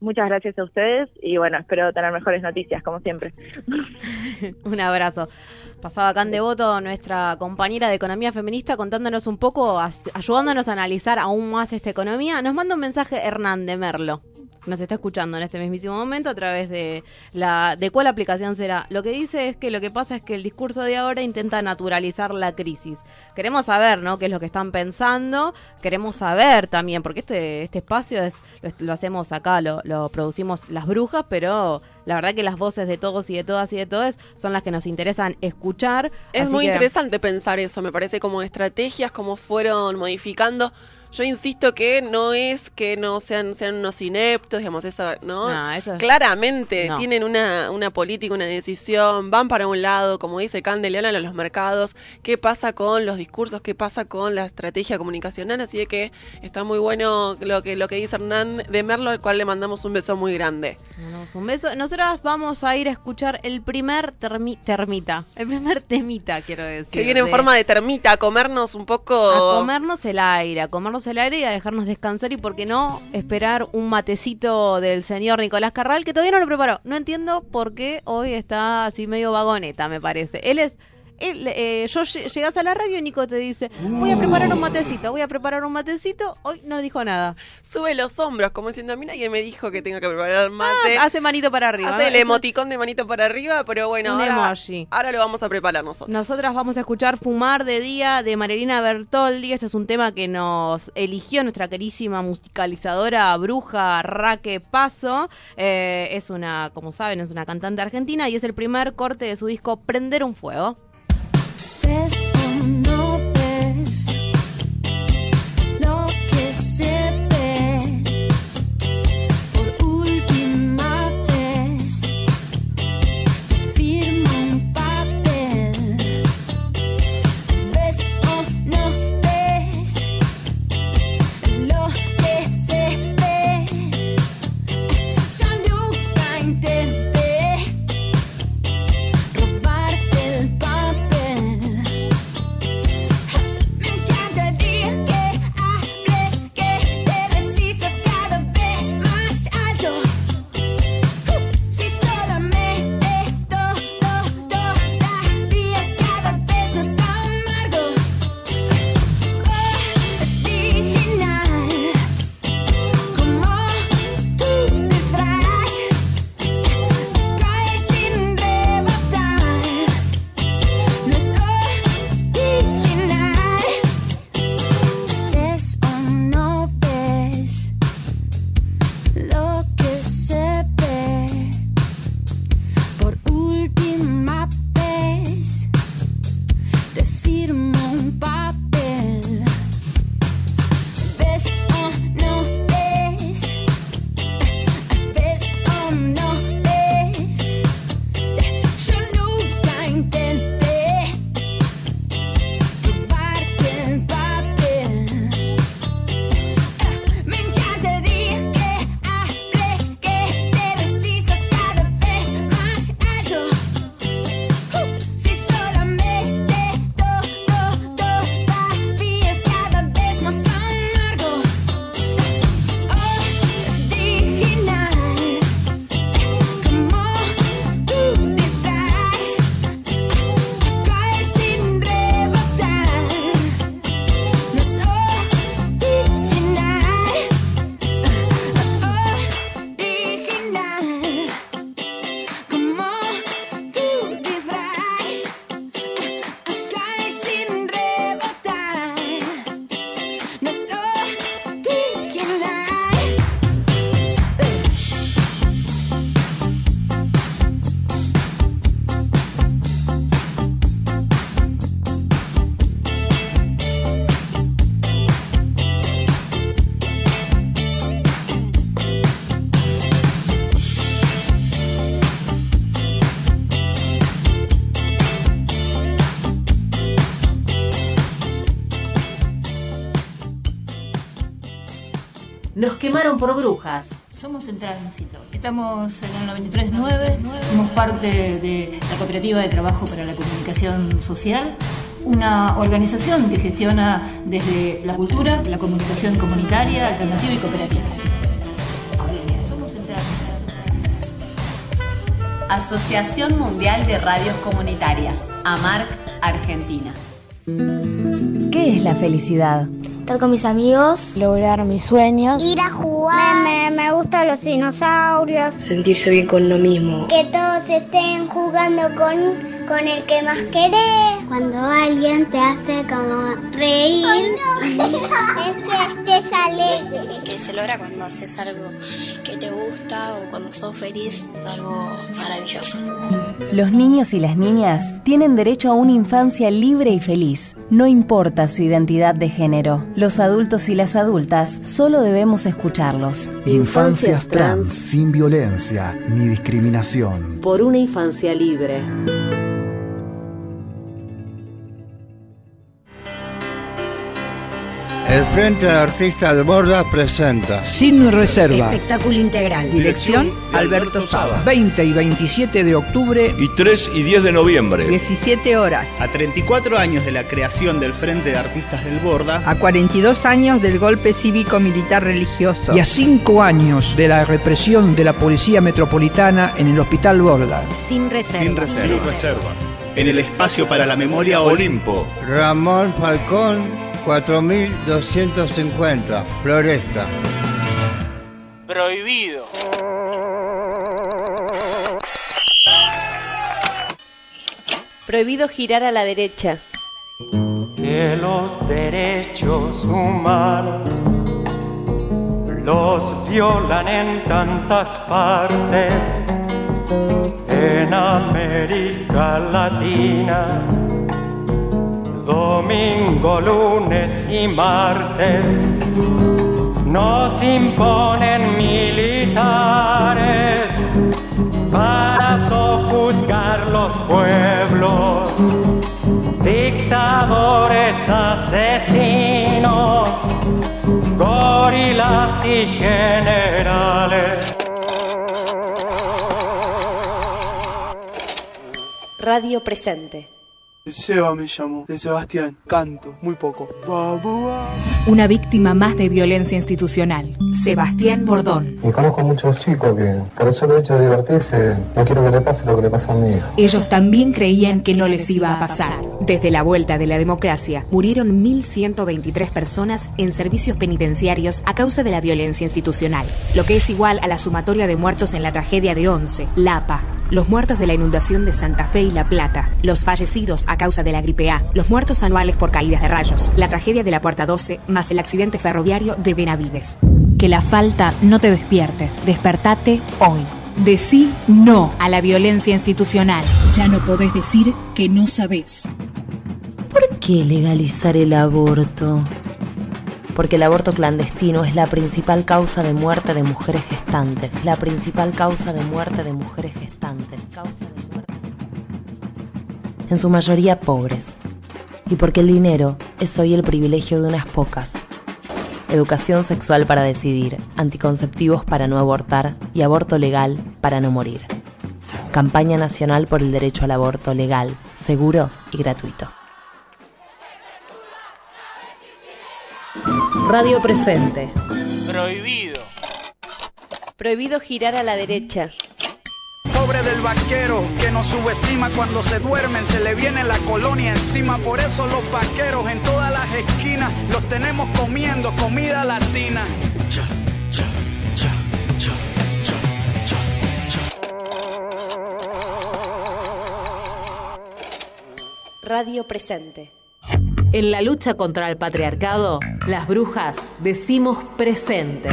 Muchas gracias a ustedes y bueno, espero tener mejores noticias, como siempre. Un abrazo. Pasaba Can Devoto, nuestra compañera de Economía Feminista, contándonos un poco, ayudándonos a analizar aún más esta economía. Nos manda un mensaje Hernán de Merlo. Nos está escuchando en este mismísimo momento a través de la de cuál aplicación será. Lo que dice es que lo que pasa es que el discurso de ahora intenta naturalizar la crisis. Queremos saber, ¿no? qué es lo que están pensando. Queremos saber también, porque este este espacio es lo, lo hacemos acá, lo, lo producimos las brujas, pero la verdad que las voces de todos y de todas y de todos son las que nos interesan escuchar. Es muy que- interesante pensar eso, me parece como estrategias, cómo fueron modificando. Yo insisto que no es que no sean, sean unos ineptos, digamos, eso, ¿no? No, eso es- Claramente No. tienen una, una política, una decisión, van para un lado, como dice Candeliana, a los mercados, qué pasa con los discursos, qué pasa con la estrategia comunicacional, así de que está muy bueno lo que, lo que dice Hernán de Merlo, al cual le mandamos un beso muy grande. Mandamos un beso. Nosotras vamos a ir a escuchar el primer termi- termita, el primer temita, quiero decir. Que viene en de- forma de termita, a comernos un poco... A comernos el aire, a comernos el aire y a dejarnos descansar y, por qué no, esperar un matecito del señor Nicolás Carral, que todavía no lo preparó. No entiendo por qué hoy está así medio vagoneta, me parece. Él es... él, eh, yo lle- llegas a la radio y Nico te dice, voy a preparar un matecito, voy a preparar un matecito. Hoy no dijo nada. Sube los hombros, como diciendo, a mí nadie me dijo que tenga que preparar mate. Ah, hace manito para arriba. Hace el Eso- emoticón de manito para arriba, pero bueno, Un ahora, emoji. ahora lo vamos a preparar nosotros. Nosotras vamos a escuchar Fumar de Día de Marilina Bertoldi. Este es un tema que nos eligió nuestra querísima musicalizadora bruja Raque Paso. Eh, es una, como saben, es una cantante argentina y es el primer corte de su disco Prender un Fuego. best Nos quemaron por brujas. Somos en tránsito. Estamos en el 93.9. Somos parte de la Cooperativa de Trabajo para la Comunicación Social, una organización que gestiona desde la cultura, la comunicación comunitaria, alternativa y cooperativa. Somos en tránsito. Asociación Mundial de Radios Comunitarias, AMARC, Argentina. ¿Qué es la felicidad? Estar con mis amigos, lograr mis sueños, ir a jugar, me, me gustan los dinosaurios, sentirse bien con uno mismo, que todos estén jugando con, con el que más querés. Cuando alguien te hace como reír, Ay, no. es que estés alegre. Que se logra cuando haces algo que te gusta o cuando sos feliz, es algo maravilloso. Los niños y las niñas tienen derecho a una infancia libre y feliz, no importa su identidad de género. Los adultos y las adultas solo debemos escucharlos. Infancias trans, sin violencia ni discriminación. Por una infancia libre. El Frente de Artistas de Borda presenta Sin Reserva. Espectáculo integral. Dirección Alberto Saba. 20 y 27 de octubre y 3 y 10 de noviembre. 17 horas. A 34 años de la creación del Frente de Artistas del Borda. A 42 años del golpe cívico-militar religioso. Y a 5 años de la represión de la Policía Metropolitana en el Hospital Borda. Sin reserva. Sin reserva. Sin reserva. En el espacio para la memoria Olimpo. Ramón Falcón 4250, Floresta. Prohibido. Prohibido girar a la derecha. Que los derechos humanos los violan en tantas partes. En América Latina domingo, lunes y martes nos imponen militares para sojuzgar los pueblos, dictadores asesinos, gorilas y generales. Radio Presente. Seba me llamo, de Sebastián, canto, muy poco. Una víctima más de violencia institucional, Sebastián Bordón. Y conozco muchos chicos que por el solo hecho de divertirse, no quiero que le pase lo que le pasa a mi hija. Ellos también creían que no les iba a pasar. Desde la vuelta de la democracia, murieron 1.123 personas en servicios penitenciarios a causa de la violencia institucional, lo que es igual a la sumatoria de muertos en la tragedia de Once, Lapa, los muertos de la inundación de Santa Fe y La Plata, los fallecidos a causa de la gripe A, los muertos anuales por caídas de rayos, la tragedia de la Puerta 12, más el accidente ferroviario de Benavides. Que la falta no te despierte, despertate hoy. Decí no a la violencia institucional. Ya no podés decir que no sabés. ¿Por qué legalizar el aborto? Porque el aborto clandestino es la principal causa de muerte de mujeres gestantes, la principal causa de muerte de mujeres gestantes, causa de muerte en su mayoría pobres, y porque el dinero es hoy el privilegio de unas pocas. Educación sexual para decidir, anticonceptivos para no abortar y aborto legal para no morir. Campaña Nacional por el Derecho al Aborto Legal, Seguro y Gratuito. Radio Presente. Prohibido. Prohibido girar a la derecha. Pobre del vaquero que nos subestima cuando se duermen, se le viene la colonia encima. Por eso los vaqueros en todas las esquinas los tenemos comiendo comida latina. Cha, cha, cha. Radio Presente. En la lucha contra el patriarcado, las brujas decimos presente.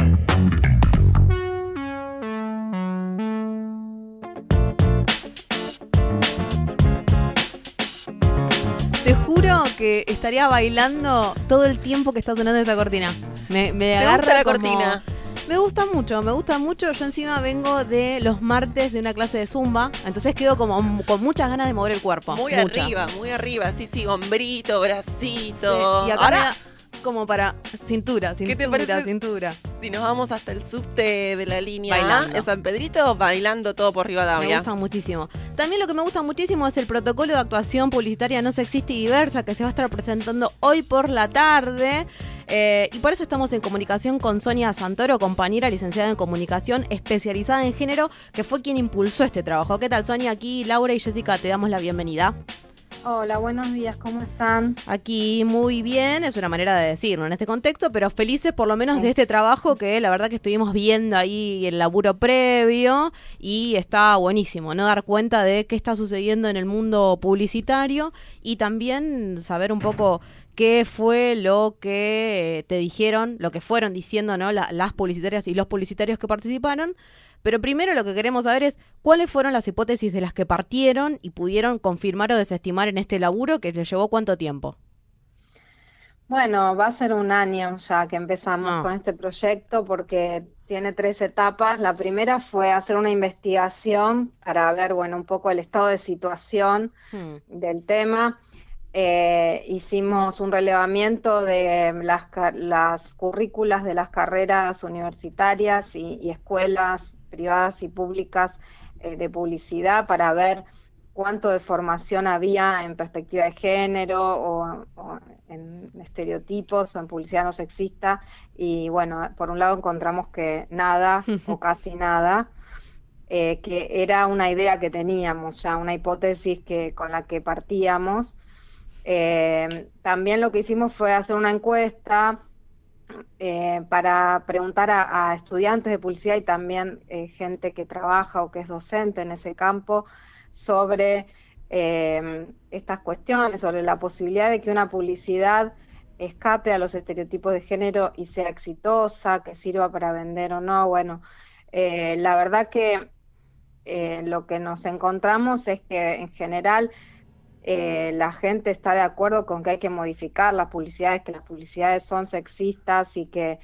Te juro que estaría bailando todo el tiempo que está sonando esta cortina. Me, me ¿Te agarra gusta la como- cortina? Me gusta mucho, me gusta mucho. Yo encima vengo de los martes de una clase de zumba, entonces quedo como con muchas ganas de mover el cuerpo. Muy arriba, muy arriba, sí, sí, hombrito, bracito. Sí, y acá Ahora, como para cintura, cintura, ¿Qué te parece cintura. Si nos vamos hasta el subte de la línea Bailando. en San Pedrito, bailando todo por Me Rivadavia. gusta muchísimo. También lo que me gusta muchísimo es el protocolo de actuación publicitaria no sexista y diversa que se va a estar presentando hoy por la tarde. Eh, y por eso estamos en comunicación con Sonia Santoro, compañera licenciada en comunicación especializada en género, que fue quien impulsó este trabajo. ¿Qué tal, Sonia? Aquí Laura y Jessica te damos la bienvenida. Hola, buenos días, ¿cómo están? Aquí muy bien, es una manera de decirlo en este contexto, pero felices por lo menos de este trabajo que la verdad que estuvimos viendo ahí el laburo previo y está buenísimo, ¿no? Dar cuenta de qué está sucediendo en el mundo publicitario y también saber un poco qué fue lo que te dijeron, lo que fueron diciendo, ¿no? La- las publicitarias y los publicitarios que participaron. Pero primero lo que queremos saber es cuáles fueron las hipótesis de las que partieron y pudieron confirmar o desestimar en este laburo que les llevó cuánto tiempo. Bueno, va a ser un año ya que empezamos Ah. con este proyecto porque tiene tres etapas. La primera fue hacer una investigación para ver, bueno, un poco el estado de situación del tema. Eh, hicimos un relevamiento de las, las currículas de las carreras universitarias y, y escuelas privadas y públicas eh, de publicidad para ver cuánto de formación había en perspectiva de género o, o en estereotipos o en publicidad no sexista. Y bueno, por un lado encontramos que nada o casi nada eh, que era una idea que teníamos ya, una hipótesis que, con la que partíamos. Eh, también lo que hicimos fue hacer una encuesta eh, para preguntar a, estudiantes de publicidad y también eh, gente que trabaja o que es docente en ese campo sobre eh, estas cuestiones, sobre la posibilidad de que una publicidad escape a los estereotipos de género y sea exitosa, que sirva para vender o no. Bueno, la verdad que lo que nos encontramos es que en general eh, la gente está de acuerdo con que hay que modificar las publicidades, que las publicidades son sexistas y que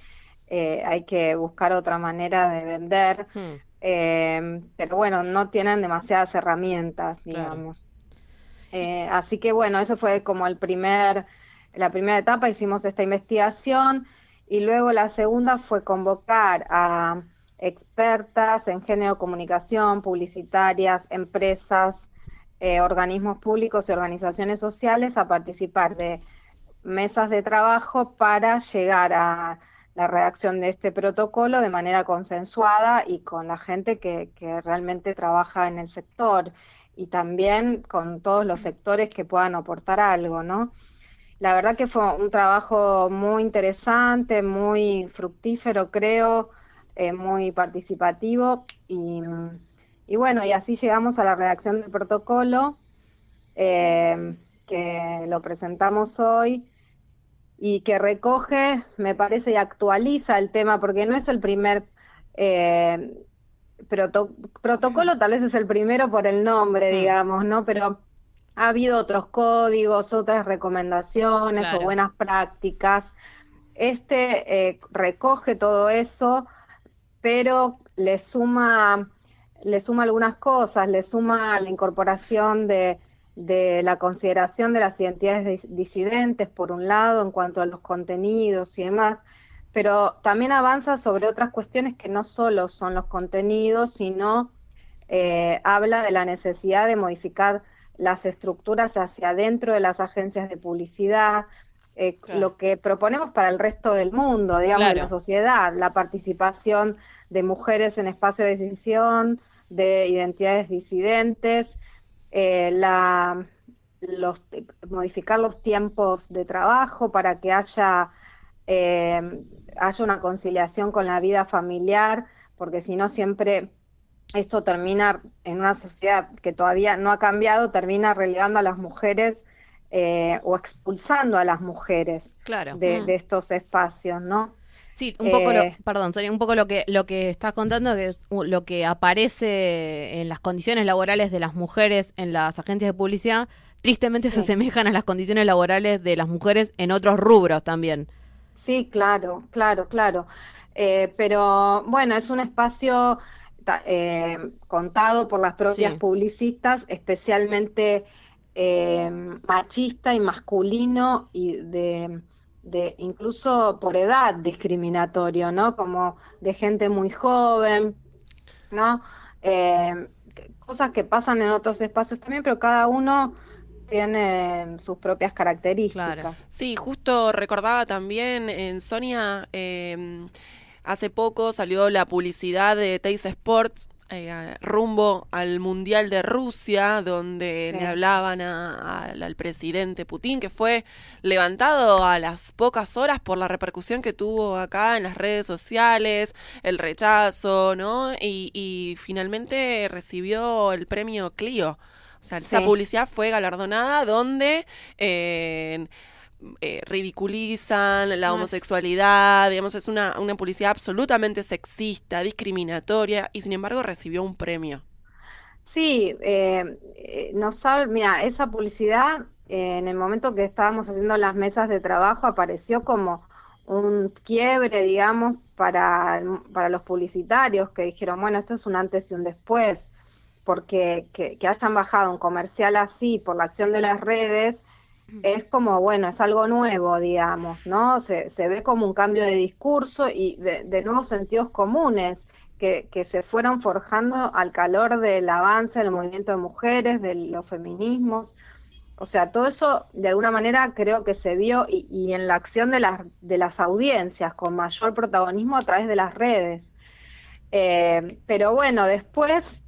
eh, hay que buscar otra manera de vender. Eh, pero bueno, no tienen demasiadas herramientas, digamos. Eh, así que bueno, eso fue como el primer, la primera etapa, hicimos esta investigación y luego la segunda fue convocar a expertas en género comunicación, publicitarias, empresas, eh, organismos públicos y organizaciones sociales a participar de mesas de trabajo para llegar a la redacción de este protocolo de manera consensuada y con la gente que, realmente trabaja en el sector y también con todos los sectores que puedan aportar algo, ¿no? La verdad que fue un trabajo muy interesante, muy fructífero, creo, eh, muy participativo y, y bueno, y así llegamos a la redacción del protocolo eh, que lo presentamos hoy y que recoge, me parece, y actualiza el tema, porque no es el primer eh, proto- protocolo, tal vez es el primero por el nombre, digamos, ¿no? Pero ha habido otros códigos, otras recomendaciones Claro. o buenas prácticas. Este eh, recoge todo eso, pero le suma, le suma algunas cosas, le suma la incorporación de, de la consideración de las identidades dis- disidentes, por un lado, en cuanto a los contenidos y demás, pero también avanza sobre otras cuestiones que no solo son los contenidos, sino eh, habla de la necesidad de modificar las estructuras hacia adentro de las agencias de publicidad, eh, lo que proponemos para el resto del mundo, digamos, de la sociedad, la participación de mujeres en espacio de decisión, de identidades disidentes, eh, la, los, modificar los tiempos de trabajo para que haya, eh, haya una conciliación con la vida familiar, porque si no siempre esto termina en una sociedad que todavía no ha cambiado, termina relegando a las mujeres eh, o expulsando a las mujeres Claro. de, Mm. de estos espacios, ¿no? Sí, un poco lo, Eh, perdón, Sonia, un poco lo que lo que estás contando que es lo que aparece en las condiciones laborales de las mujeres en las agencias de publicidad, tristemente se asemejan a las condiciones laborales de las mujeres en otros rubros también. Sí, claro, claro, claro. Eh, pero bueno, es un espacio eh, contado por las propias Sí. publicistas, especialmente eh, machista y masculino y de de incluso por edad discriminatorio, ¿no? Como de gente muy joven, ¿no? Eh, cosas que pasan en otros espacios también, pero cada uno tiene sus propias características. Sí, justo recordaba también en Sonia, eh, hace poco salió la publicidad de Teis Sports eh, rumbo al Mundial de Rusia, donde le hablaban al presidente Putin, que fue levantado a las pocas horas por la repercusión que tuvo acá en las redes sociales, el rechazo, ¿no? Y, finalmente recibió el premio Clio. O sea, esa publicidad fue galardonada donde... Eh, eh, ridiculizan la homosexualidad, digamos, es una, una publicidad absolutamente sexista, discriminatoria, y sin embargo recibió un premio. Sí, eh, eh no sabe, mira, esa publicidad en el momento que estábamos haciendo las mesas de trabajo apareció como un quiebre, digamos, para, para los publicitarios que dijeron, bueno, esto es un antes y un después, porque que, que hayan bajado un comercial así por la acción de las redes es como, bueno, es algo nuevo, digamos, ¿no? Se, se ve como un cambio de discurso y de, nuevos sentidos comunes que, que, se fueron forjando al calor del avance del movimiento de mujeres, de los feminismos. O sea, todo eso de alguna manera creo que se vio y, y en la acción de las, de las audiencias con mayor protagonismo a través de las redes. Eh, pero bueno, después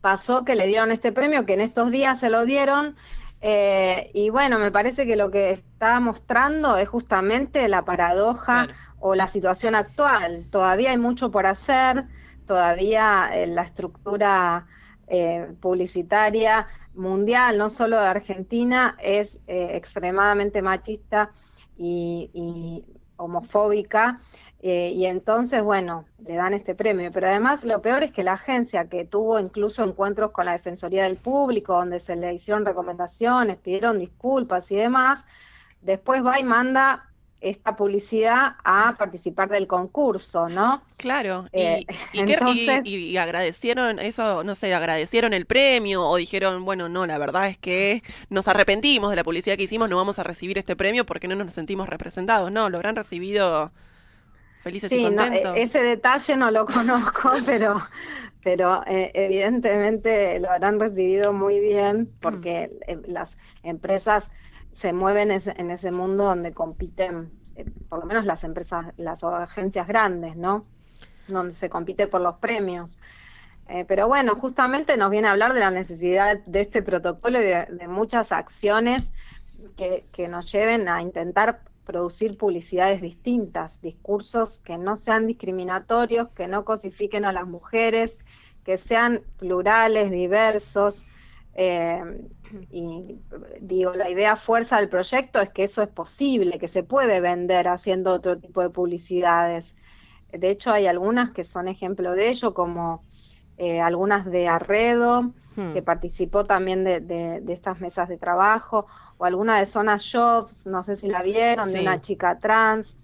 pasó que le dieron este premio, que en estos días se lo dieron eh, y bueno, me parece que lo que está mostrando es justamente la paradoja o la situación actual. Todavía hay mucho por hacer, todavía eh, la estructura eh, publicitaria mundial, no solo de Argentina, es extremadamente machista y homofóbica. Eh, y entonces, bueno, le dan este premio. Pero además lo peor es que la agencia, que tuvo incluso encuentros con la Defensoría del Público, donde se le hicieron recomendaciones, pidieron disculpas y demás, después va y manda esta publicidad a participar del concurso, ¿no? Claro, y, eh, y, agradecieron eso, no sé, agradecieron el premio o dijeron, bueno, no, la verdad es que nos arrepentimos de la publicidad que hicimos, no vamos a recibir este premio porque no nos sentimos representados, no, lo habrán recibido felices y contentos. ese detalle no lo conozco, pero, pero eh, evidentemente lo habrán recibido muy bien porque mm. eh, las empresas se mueven en ese mundo donde compiten, eh, por lo menos las empresas, las agencias grandes, ¿no? Donde se compite por los premios. pero bueno, justamente nos viene a hablar de la necesidad de este protocolo y de, muchas acciones que, que, nos lleven a intentar producir publicidades distintas, discursos que no sean discriminatorios, que no cosifiquen a las mujeres, que sean plurales, diversos. Eh, y digo, la idea fuerza del proyecto es que eso es posible, que se puede vender haciendo otro tipo de publicidades. De hecho, hay algunas que son ejemplo de ello, como eh, algunas de Arredo, hmm. que participó también de, de, estas mesas de trabajo, o alguna de Zona Jobs, no sé si la vieron, de una chica trans.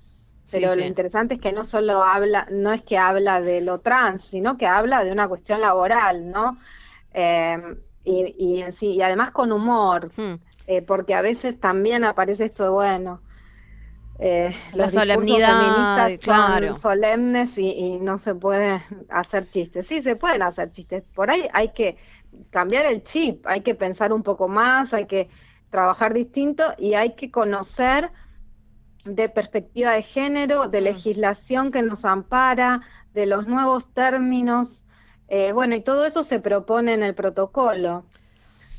Pero lo interesante es que no solo habla, no es que habla de lo trans, sino que habla de una cuestión laboral, ¿no? Em, y, y, sí, y además con humor, hmm. eh, porque a veces también aparece esto de, bueno, eh, la solemnidad, son solemnes y, y, no se puede hacer chistes. Sí, se pueden hacer chistes. Por ahí hay que cambiar el chip, hay que pensar un poco más, hay que trabajar distinto y hay que conocer de perspectiva de género, de mm. legislación que nos ampara, de los nuevos términos. Eh, bueno, y todo eso se propone en el protocolo.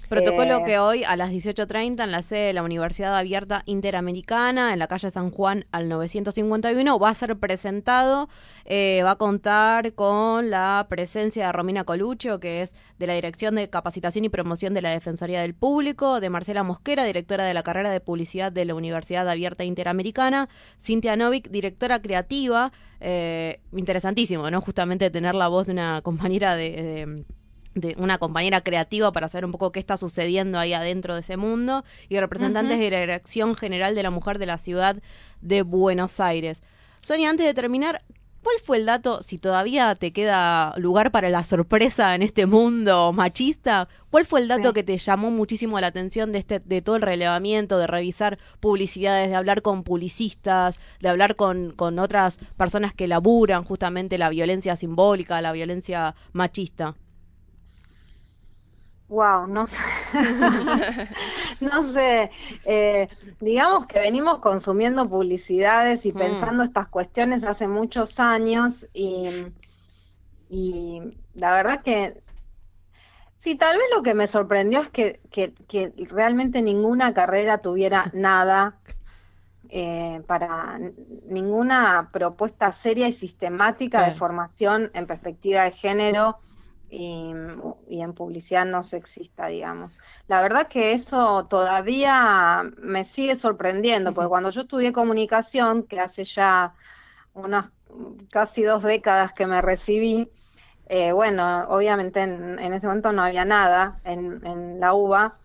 Protocolo eh, que hoy a las 18.30 en la sede de la Universidad Abierta Interamericana, en la calle San Juan al 951, va a ser presentado. Eh, va a contar con la presencia de Romina Colucho, que es de la Dirección de Capacitación y Promoción de la Defensoría del Público, de Marcela Mosquera, directora de la carrera de Publicidad de la Universidad Abierta Interamericana, Cintia Novik, directora creativa. Eh, interesantísimo, ¿no? Justamente tener la voz de una compañera de de una compañera creativa para saber un poco qué está sucediendo ahí adentro de ese mundo y representantes de la Dirección General de la Mujer de la Ciudad de Buenos Aires. Sonia, antes de terminar, ¿cuál fue el dato, si todavía te queda lugar para la sorpresa en este mundo machista, cuál fue el dato que te llamó muchísimo la atención de, este, de todo el relevamiento, de revisar publicidades, de hablar con publicistas, de hablar con, con otras personas que laburan justamente la violencia simbólica, la violencia machista? Wow, no sé. no sé. Eh, digamos que venimos consumiendo publicidades y mm. pensando estas cuestiones hace muchos años y, y la verdad que sí, tal vez lo que me sorprendió es que, que, realmente ninguna carrera tuviera nada eh, para ninguna propuesta seria y sistemática de formación en perspectiva de género y, en publicidad no sexista, digamos. La verdad que eso todavía me sigue sorprendiendo, porque cuando yo estudié comunicación, que hace ya unas casi dos décadas que me recibí, eh, bueno, obviamente en, ese momento no había nada en, la UBA.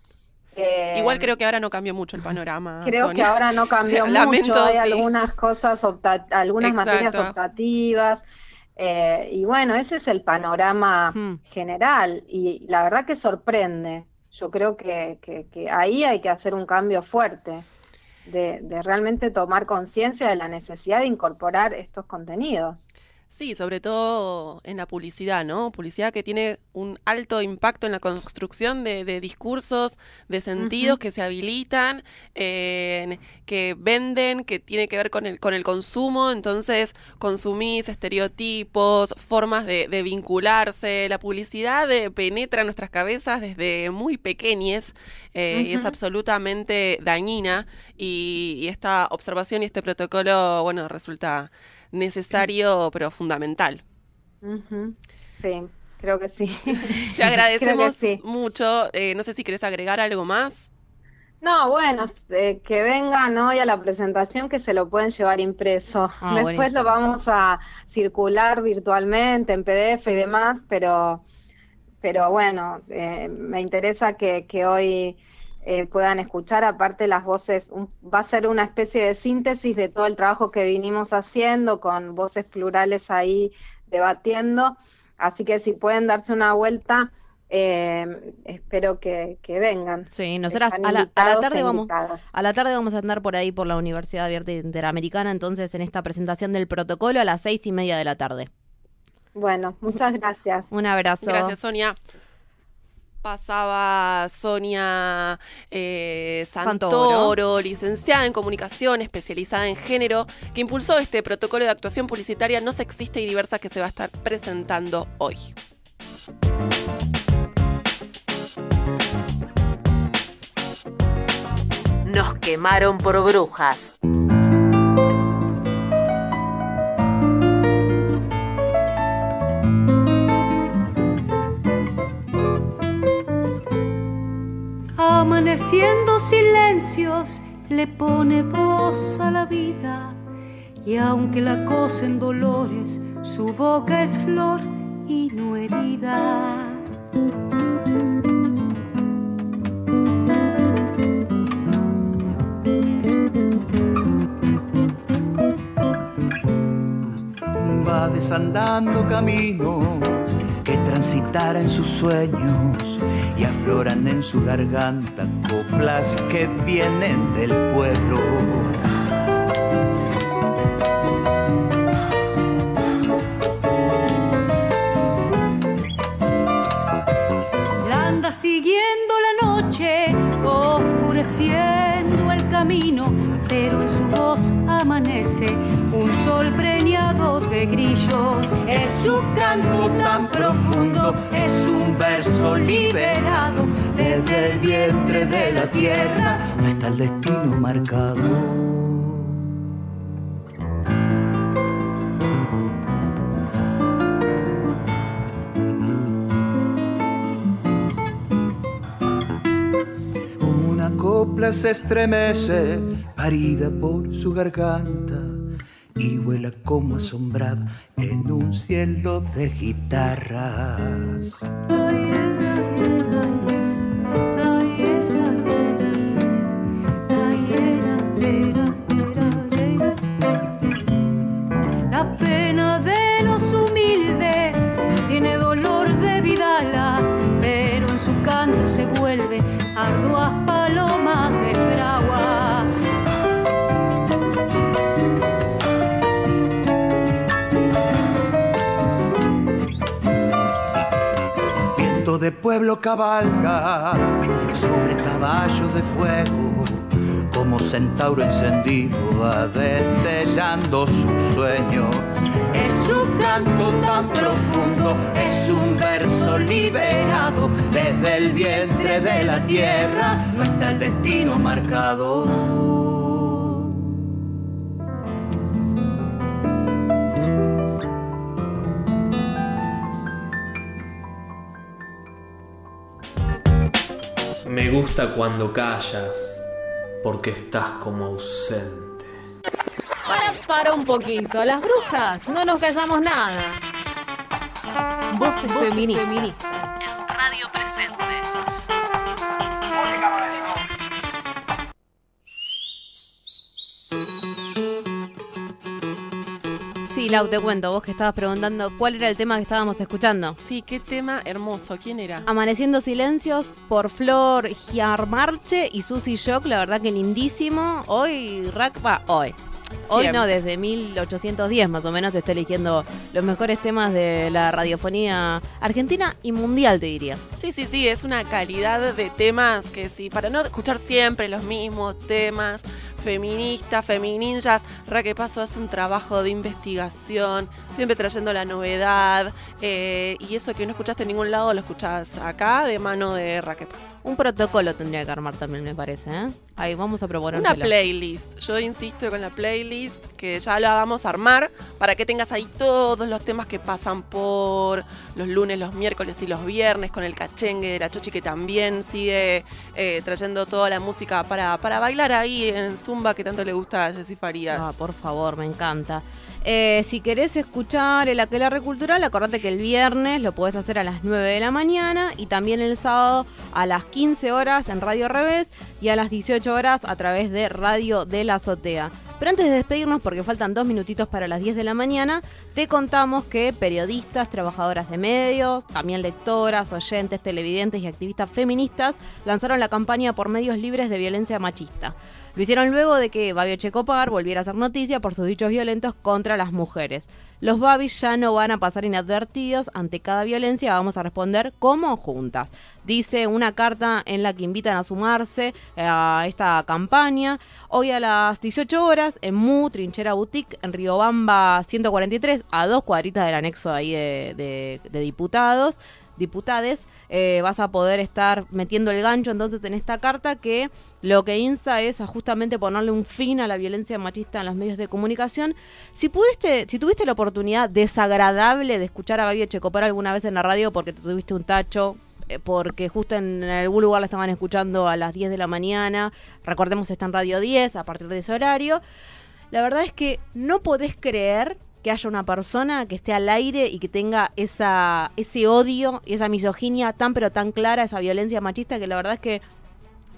Eh, Igual creo que ahora no cambió mucho el panorama. Creo que ahora no cambió mucho, hay algunas cosas, algunas materias optativas. Eh, y bueno, ese es el panorama hmm. general y la verdad que sorprende. Yo creo que, que, ahí hay que hacer un cambio fuerte, de, de realmente tomar conciencia de la necesidad de incorporar estos contenidos. Sí, sobre todo en la publicidad, ¿no? Publicidad que tiene un alto impacto en la construcción de, discursos, de sentidos que se habilitan, que venden, que tiene que ver con el, con el consumo, entonces consumís estereotipos, formas de, vincularse. La publicidad penetra en nuestras cabezas desde muy pequeñas eh, y es absolutamente dañina y, y esta observación y este protocolo, bueno, resulta necesario, pero fundamental. Sí, creo que sí. Te agradecemos mucho. Eh, no sé si querés agregar algo más. No, bueno, eh, que vengan hoy a la presentación que se lo pueden llevar impreso. Ah, Después lo vamos a circular virtualmente en PDF y demás, pero, pero bueno, eh, me interesa que, que hoy eh, puedan escuchar. Aparte las voces, va a ser una especie de síntesis de todo el trabajo que vinimos haciendo con voces plurales ahí debatiendo. Así que si pueden darse una vuelta, eh, espero que, vengan. Sí, nosotras a la, tarde e vamos a la tarde vamos a andar por ahí por la Universidad Abierta Interamericana, entonces en esta presentación del protocolo a las seis y media de la tarde. Bueno, muchas gracias. Un abrazo. Gracias, Sonia pasaba Sonia eh, Santoro, licenciada en comunicación, especializada en género, que impulsó este protocolo de actuación publicitaria no sexista y diversa que se va a estar presentando hoy. Nos quemaron por brujas. Amaneciendo silencios le pone voz a la vida y aunque la cosen dolores, su boca es flor y no herida. Va desandando caminos que transitara en sus sueños y afloran en su garganta coplas que vienen del pueblo. anda siguiendo la noche, oscureciendo el camino, pero en su voz amanece un sol preñado de grillos. Es su canto tan profundo, es un verso liberado desde el vientre de la tierra. No está el destino marcado. Se estremece, parida por su garganta y vuela como asombrada en un cielo de guitarras. Pueblo cabalga sobre caballos de fuego, como centauro encendido va destellando su sueño. Es un canto tan profundo, es un verso liberado desde el vientre de la tierra, no está el destino marcado. Gusta cuando callas, porque estás como ausente. Para, para un poquito. Las brujas, no nos callamos nada. Voces, feministas. En Radio Presente. Sí, Lau, te cuento, vos que estabas preguntando cuál era el tema que estábamos escuchando. Sí, qué tema hermoso. ¿Quién era? Amaneciendo Silencios por Flor Giarmarche y Susy Shock, la verdad que lindísimo. Hoy, Rack, va, hoy. Hoy no, desde 1810 más o menos está eligiendo los mejores temas de la radiofonía argentina y mundial, te diría. Sí, sí, sí, es una calidad de temas que sí, para no escuchar siempre los mismos temas, feministas, femininjas, Raque Paso hace un trabajo de investigación, siempre trayendo la novedad, eh, y eso que no escuchaste en ningún lado lo escuchás acá de mano de Raque Paso. Un protocolo tendría que armar también, me parece, ¿eh? Ahí vamos a proponer Una playlist, yo insisto con la playlist, que ya la vamos a armar para que tengas ahí todos los temas que pasan por los lunes, los miércoles y los viernes con el cachengue de la Chochi que también sigue eh, trayendo toda la música para, para bailar ahí en Que tanto le gusta a Jessy Farías. Ah, por favor, me encanta. Eh, si querés escuchar el Aquelarre Cultural, acordate que el viernes lo podés hacer a las 9 de la mañana y también el sábado a las 15 horas en Radio Revés y a las 18 horas a través de Radio de la Azotea. Pero antes de despedirnos, porque faltan dos minutitos para las 10 de la mañana, te contamos que periodistas, trabajadoras de medios, también lectoras, oyentes, televidentes y activistas feministas lanzaron la campaña por medios libres de violencia machista. Lo hicieron luego de que Babio Checopar volviera a hacer noticia por sus dichos violentos contra las mujeres. Los Babis ya no van a pasar inadvertidos ante cada violencia, vamos a responder como juntas. Dice una carta en la que invitan a sumarse a esta campaña. Hoy a las 18 horas en MU, Trinchera Boutique, en Riobamba 143, a dos cuadritas del anexo ahí de diputados diputades, eh, vas a poder estar metiendo el gancho entonces en esta carta que lo que insta es a justamente ponerle un fin a la violencia machista en los medios de comunicación. Si pudiste, si tuviste la oportunidad desagradable de escuchar a Gaby Checopar alguna vez en la radio porque te tuviste un tacho, eh, porque justo en algún lugar la estaban escuchando a las 10 de la mañana, recordemos está en Radio 10 a partir de ese horario, la verdad es que no podés creer que haya una persona que esté al aire y que tenga esa, ese odio y esa misoginia tan pero tan clara, esa violencia machista, que la verdad es que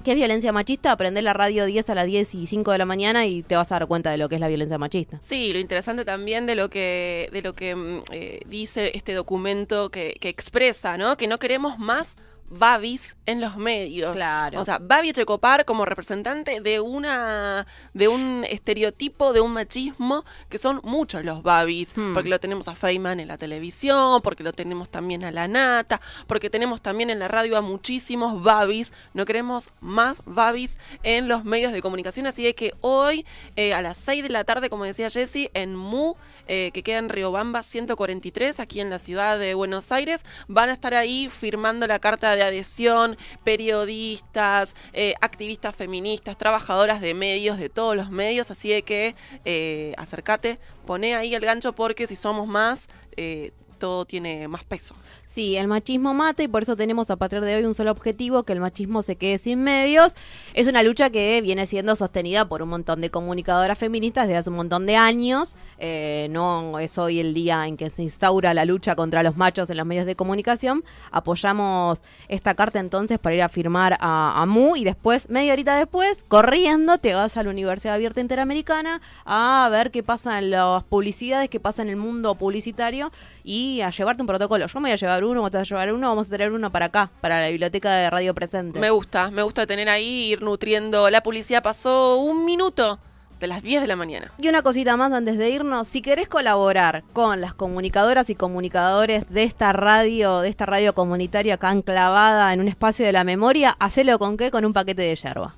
¿Qué es violencia machista? Aprender la radio 10 a las 10 y 5 de la mañana y te vas a dar cuenta de lo que es la violencia machista. Sí, lo interesante también de lo que, de lo que mm, eh, dice este documento que, que expresa, ¿no? Que no queremos más babis en los medios. Claro. O sea, Babi Checopar como representante de una de un estereotipo, de un machismo, que son muchos los babis, Hmm. porque lo tenemos a Feynman en la televisión, porque lo tenemos también a la Nata, porque tenemos también en la radio a muchísimos babis. No queremos más babis en los medios de comunicación, así que hoy eh, a las 6 de la tarde, como decía Jessy, en MU, eh, que queda en Riobamba 143, aquí en la ciudad de Buenos Aires, van a estar ahí firmando la carta de adhesión, periodistas, eh, activistas feministas, trabajadoras de medios, de todos los medios, así de que eh, acércate, poné ahí el gancho porque si somos más, eh, todo tiene más peso. Sí, el machismo mata y por eso tenemos a partir de hoy un solo objetivo, que el machismo se quede sin medios. Es una lucha que viene siendo sostenida por un montón de comunicadoras feministas desde hace un montón de años. Eh, no es hoy el día en que se instaura la lucha contra los machos en los medios de comunicación. Apoyamos esta carta entonces para ir a firmar a, a MU y después, media horita después, corriendo, te vas a la Universidad Abierta Interamericana a ver qué pasa en las publicidades, qué pasa en el mundo publicitario y a llevarte un protocolo. Yo me voy a llevar uno, vos te vas a llevar uno, vamos a tener uno para acá, para la biblioteca de Radio Presente. Me gusta, me gusta tener ahí, ir nutriendo. La policía pasó un minuto de las 10 de la mañana. Y una cosita más antes de irnos, si querés colaborar con las comunicadoras y comunicadores de esta radio, de esta radio comunitaria acá enclavada en un espacio de la memoria, hacelo con qué? Con un paquete de yerba.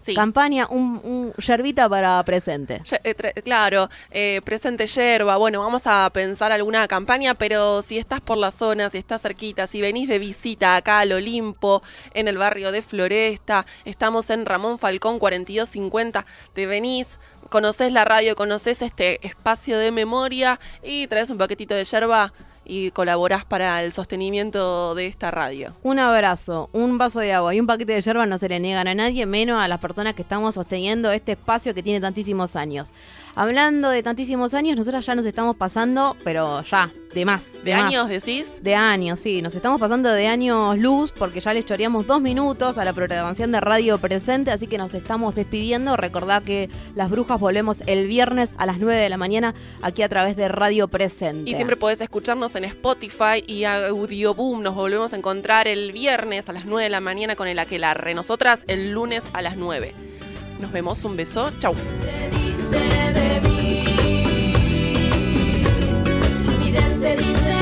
Sí. Campaña, un, un yerbita para presente. Ye- eh, claro, eh, presente yerba. Bueno, vamos a pensar alguna campaña, pero si estás por la zona, si estás cerquita, si venís de visita acá al Olimpo, en el barrio de Floresta, estamos en Ramón Falcón 4250, te venís, conoces la radio, conoces este espacio de memoria y traes un paquetito de yerba y colaborás para el sostenimiento de esta radio. Un abrazo, un vaso de agua y un paquete de yerba no se le niegan a nadie, menos a las personas que estamos sosteniendo este espacio que tiene tantísimos años. Hablando de tantísimos años, nosotros ya nos estamos pasando, pero ya, de más. ¿De años decís? De años, sí. Nos estamos pasando de años luz porque ya les choreamos dos minutos a la programación de Radio Presente, así que nos estamos despidiendo. Recordad que las brujas volvemos el viernes a las 9 de la mañana aquí a través de Radio Presente. Y siempre podés escucharnos en Spotify y Audioboom. Nos volvemos a encontrar el viernes a las 9 de la mañana con el Aquelarre. Nosotras el lunes a las 9. Nos vemos, un beso, chau. Dice de mí. Mi de se dice